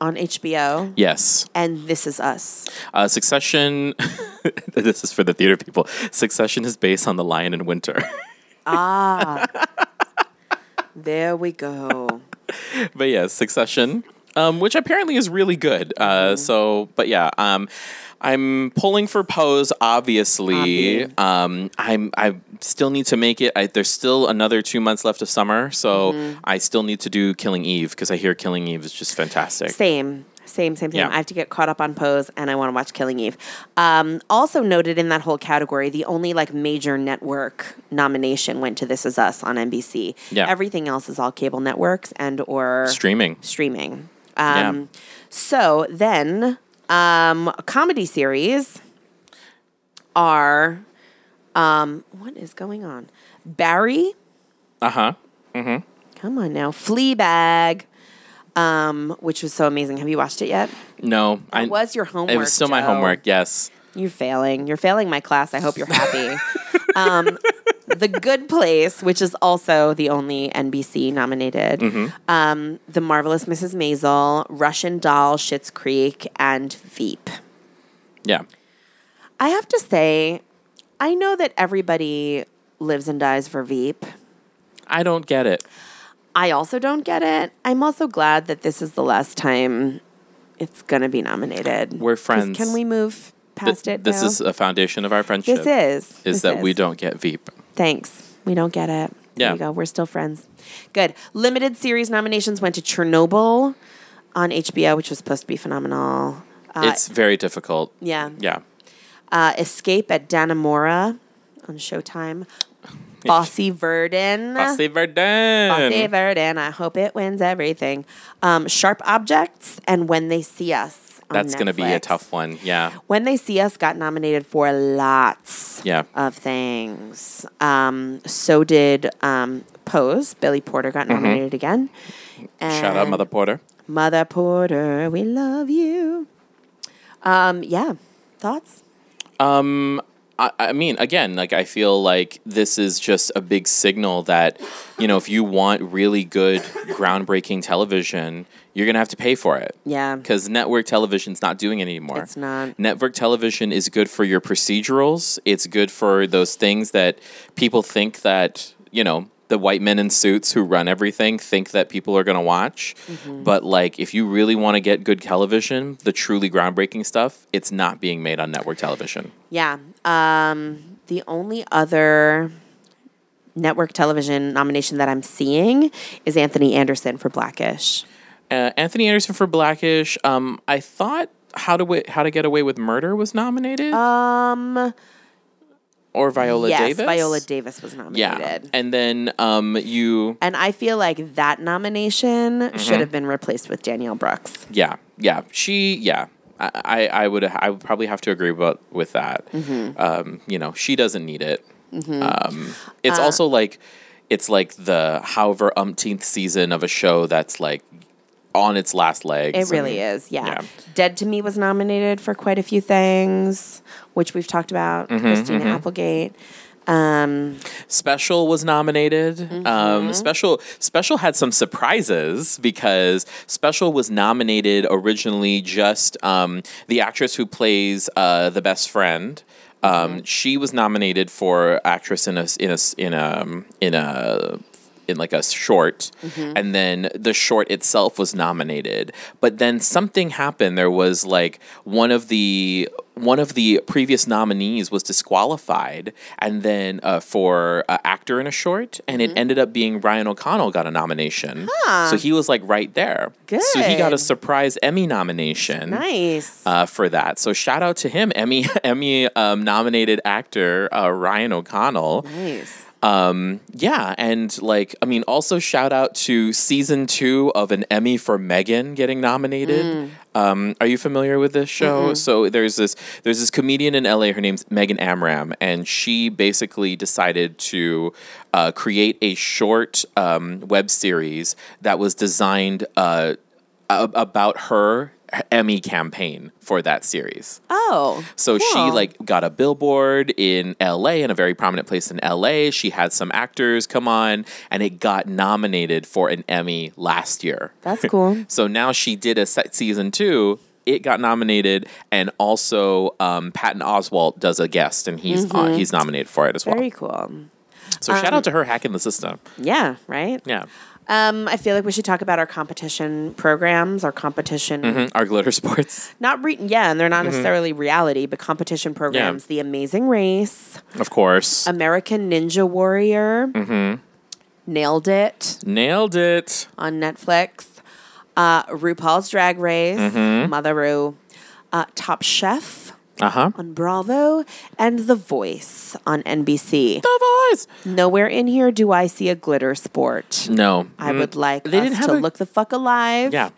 on HBO, Yes. and This Is Us. Uh, Succession. this is for the theater people. Succession is based on The Lion in Winter. Ah. There we go. but yeah, Succession, um, which apparently is really good. Uh, so, but yeah, um, I'm pulling for Pose. Obviously, Obvi. um, I'm I still need to make it. I, there's still another two months left of summer, so I still need to do Killing Eve because I hear Killing Eve is just fantastic. Same. Same, same, same. Yeah. I have to get caught up on Pose, and I want to watch Killing Eve. Um, also noted in that whole category, the only like major network nomination went to This Is Us on NBC. Yeah. Everything else is all cable networks and or Streaming. streaming. Um, So then, um, comedy series are um, what is going on? Barry, Uh huh. come on now, Fleabag, um, which was so amazing. Have you watched it yet? No, I. It was your homework. It was still my Joe. homework. Yes. You're failing. You're failing my class. I hope you're happy. um, the Good Place, which is also the only NBC nominated. Mm-hmm. Um, the Marvelous Mrs. Maisel, Russian Doll, Schitt's Creek, and Veep. Yeah. I have to say, I know that everybody lives and dies for Veep. I don't get it. I also don't get it. I'm also glad that this is the last time it's going to be nominated. We're friends. Can we move Th- past it? this now? is a foundation of our friendship. This is. Is This that we don't get Veep. Thanks. We don't get it. There Yeah. you go. We're still friends. Good. Limited series nominations went to Chernobyl on HBO, which was supposed to be phenomenal. Uh, it's very difficult. yeah. Yeah. Uh, Escape at Dannemora on Showtime. Fosse/Verdon. Bossy Verdun. Bossy Verdon. I hope it wins everything. Um, Sharp Objects and When They See Us. That's going to be a tough one. Yeah. When They See Us got nominated for lots Yeah. of things. Um, so did um, Pose. Billy Porter got nominated again. Mm-hmm. Shout out Mother Porter. Mother Porter, we love you. Um, yeah. Thoughts? Um, I, I mean, again, like I feel like this is just a big signal that, you know, if you want really good, groundbreaking television, you're gonna have to pay for it. Yeah. Because network television's not doing it anymore. It's not. Network television is good for your procedurals. It's good for those things that people think that, you know, the white men in suits who run everything think that people are going to watch. Mm-hmm. But like if you really want to get good television, the truly groundbreaking stuff, it's not being made on network television. Yeah. Um, the only other network television nomination that I'm seeing is Anthony Anderson for Blackish. Uh, Anthony Anderson for Blackish. Um, I thought How to Wi- How to Get Away with Murder was nominated, Um, or Viola yes, Davis. Viola Davis was nominated. Yeah, and then um, you. And I feel like that nomination Mm-hmm. should have been replaced with Danielle Brooks. Yeah, yeah, she. Yeah, I, I, would. I would probably have to agree about with that. Mm-hmm. Um, you know, she doesn't need it. Um, it's also like, it's like the however umpteenth season of a show that's like on its last legs. It really and- is, yeah. yeah. Dead to Me was nominated for quite a few things, which we've talked about. Mm-hmm, Christina Applegate. Um, Special was nominated. Mm-hmm. Um, Special Special had some surprises because Special was nominated originally just um, the actress who plays uh, the best friend. Um, Mm-hmm. She was nominated for actress in a in a in a in a in like a short Mm-hmm. and then the short itself was nominated but then something happened there was like one of the one of the previous nominees was disqualified and then uh, for uh, actor in a short and Mm-hmm. it ended up being Ryan O'Connell got a nomination so he was like right there Good. so he got a surprise Emmy nomination nice. uh, for that. So shout out to him, Emmy Emmy um, nominated actor uh, Ryan O'Connell. nice. Um, yeah, and like I mean, also shout out to season two of an Emmy for Megan getting nominated. Mm. Um, are you familiar with this show? So there's this there's this comedian in LA. Her name's Megan Amram, and she basically decided to uh, create a short um, web series that was designed uh, about her Emmy campaign for that series. Oh. So she like got a billboard in LA in a very prominent place in LA. She had some actors come on and it got nominated for an Emmy last year. That's cool. So now she did a set season 2 it got nominated, and also um, Patton Oswalt does a guest, and he's uh, he's nominated for it as well. Mm-hmm. Very cool. So shout out to her hacking the system. Yeah, right? Yeah, Um, I feel like we should talk about our competition programs, our competition Mhm. our glitter sports, not re- yeah, and they're Mm-hmm. not necessarily reality, but competition programs. The Amazing Race, of course. American Ninja Warrior, Mm-hmm. Nailed It Nailed it. on Netflix, uh, RuPaul's Drag Race, Mm-hmm. Motheroo, uh, Top Chef Uh huh. on Bravo, and The Voice on NBC. The voice. Nowhere in here do I see a glitter sport. No, I would like They us didn't have to a- look the fuck alive. Yeah.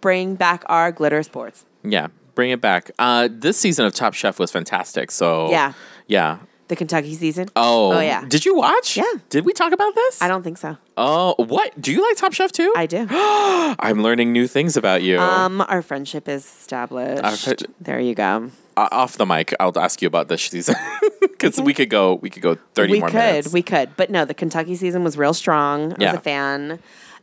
Bring back our glitter sports. Yeah, bring it back. Uh, this season of Top Chef was fantastic. So Yeah. yeah. The Kentucky season. Oh, Oh, yeah. Did you watch? Yeah. Did we talk about this? I don't think so. Oh, what? Do you like Top Chef too? I do. I'm learning new things about you. Um, our friendship is established. Friend- there you go. O- off the mic, I'll ask you about this season because we could go. We could go thirty we more could, minutes. we could, but no, the Kentucky season was real strong. I Yeah. was a fan.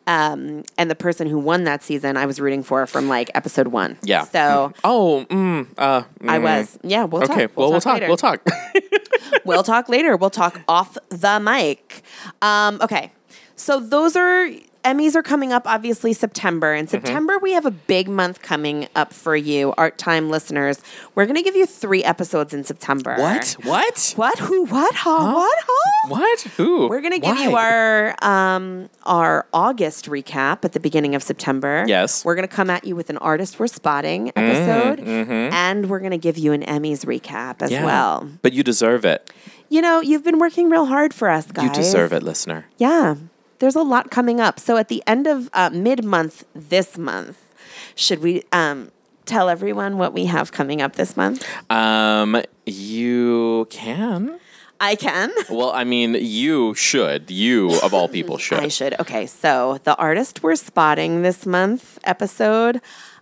Um, and the person who won that season, I was rooting for from like episode one. yeah. So Oh. Mm, uh, I mm. was. Yeah. We'll talk, Okay. talk. well, we'll talk. We'll talk. we'll talk later. We'll talk off the mic. Um, okay. So those are Emmys are coming up obviously September. In Mm-hmm. September we have a big month coming up for you, Art Time listeners. We're gonna give you three episodes in September. what? What? What? Who? What? Huh? What? Huh? What? Who? We're gonna give Why? you our um, our August recap at the beginning of September. Yes. we're gonna come at you with an artist we're spotting Mm-hmm, episode, and we're gonna give you an Emmys recap as Yeah. well. But you deserve it. You know, you've been working real hard for us, guys. You deserve it, listener. Yeah, there's a lot coming up. So at the end of uh, mid month this month, should we um, tell everyone what we have coming up this month? Um, you can. I can. Well, I mean, you should. You of all people should. I should. Okay, so the artist we're spotting this month episode,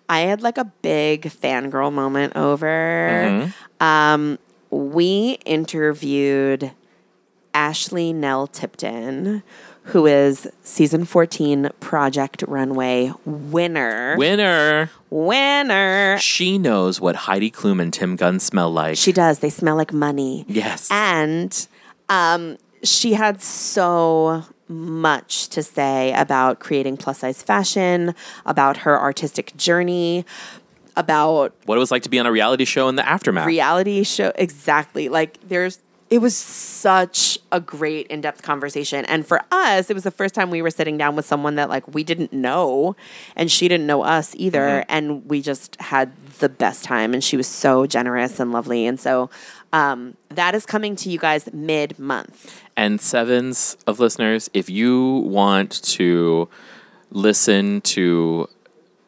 I had like a big fangirl moment over. Um, we interviewed Ashley Nell Tipton, who is season 14 Project Runway winner. Winner. winner. She knows what Heidi Klum and Tim Gunn smell like. She does. They smell like money. yes. And um, she had so much to say about creating plus size fashion, about her artistic journey, about what it was like to be on a reality show in the aftermath. reality show. Exactly. Like there's, it was such a great in depth conversation. And for us, it was the first time we were sitting down with someone that like we didn't know and she didn't know us either. And we just had the best time. And she was so generous and lovely. And so um, that is coming to you guys mid month. and sevens of listeners, if you want to listen to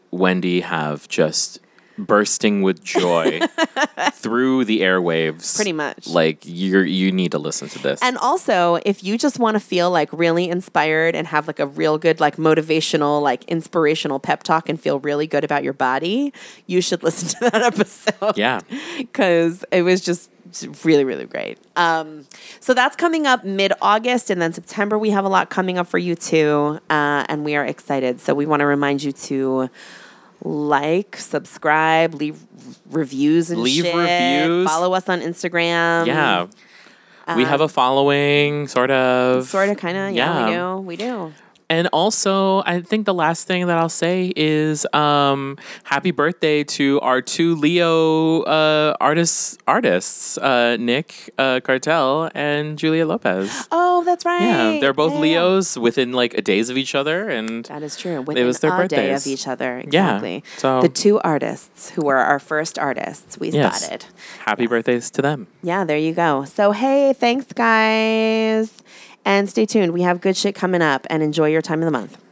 Wendy have just bursting with joy through the airwaves. Pretty much. Like you're you need to listen to this. And also, if you just want to feel like really inspired and have like a real good, like motivational, like inspirational pep talk and feel really good about your body, you should listen to that episode. yeah. Because it was just really, really great. Um, so that's coming up mid August. And then September, we have a lot coming up for you too. Uh, and we are excited. So we want to remind you to like, subscribe, leave reviews and Leave shit. reviews. Follow us on Instagram. Yeah. we have a um, following, sort of. Sort of, kind of. Yeah, Yeah. we do. We do. And also, I think the last thing that I'll say is um, happy birthday to our two Leo uh, artists, artists uh, Nick uh, Cartel and Julia Lopez. Oh, that's right. Yeah, they're both Yeah. Leos within like a days of each other, and That is true. Within was their a day of each other. Yeah, Exactly. so- the two artists who were our first artists we Yes. spotted. happy birthdays to them. Yeah, there you go. So hey, thanks guys. And stay tuned. We have good shit coming up and enjoy your time of the month.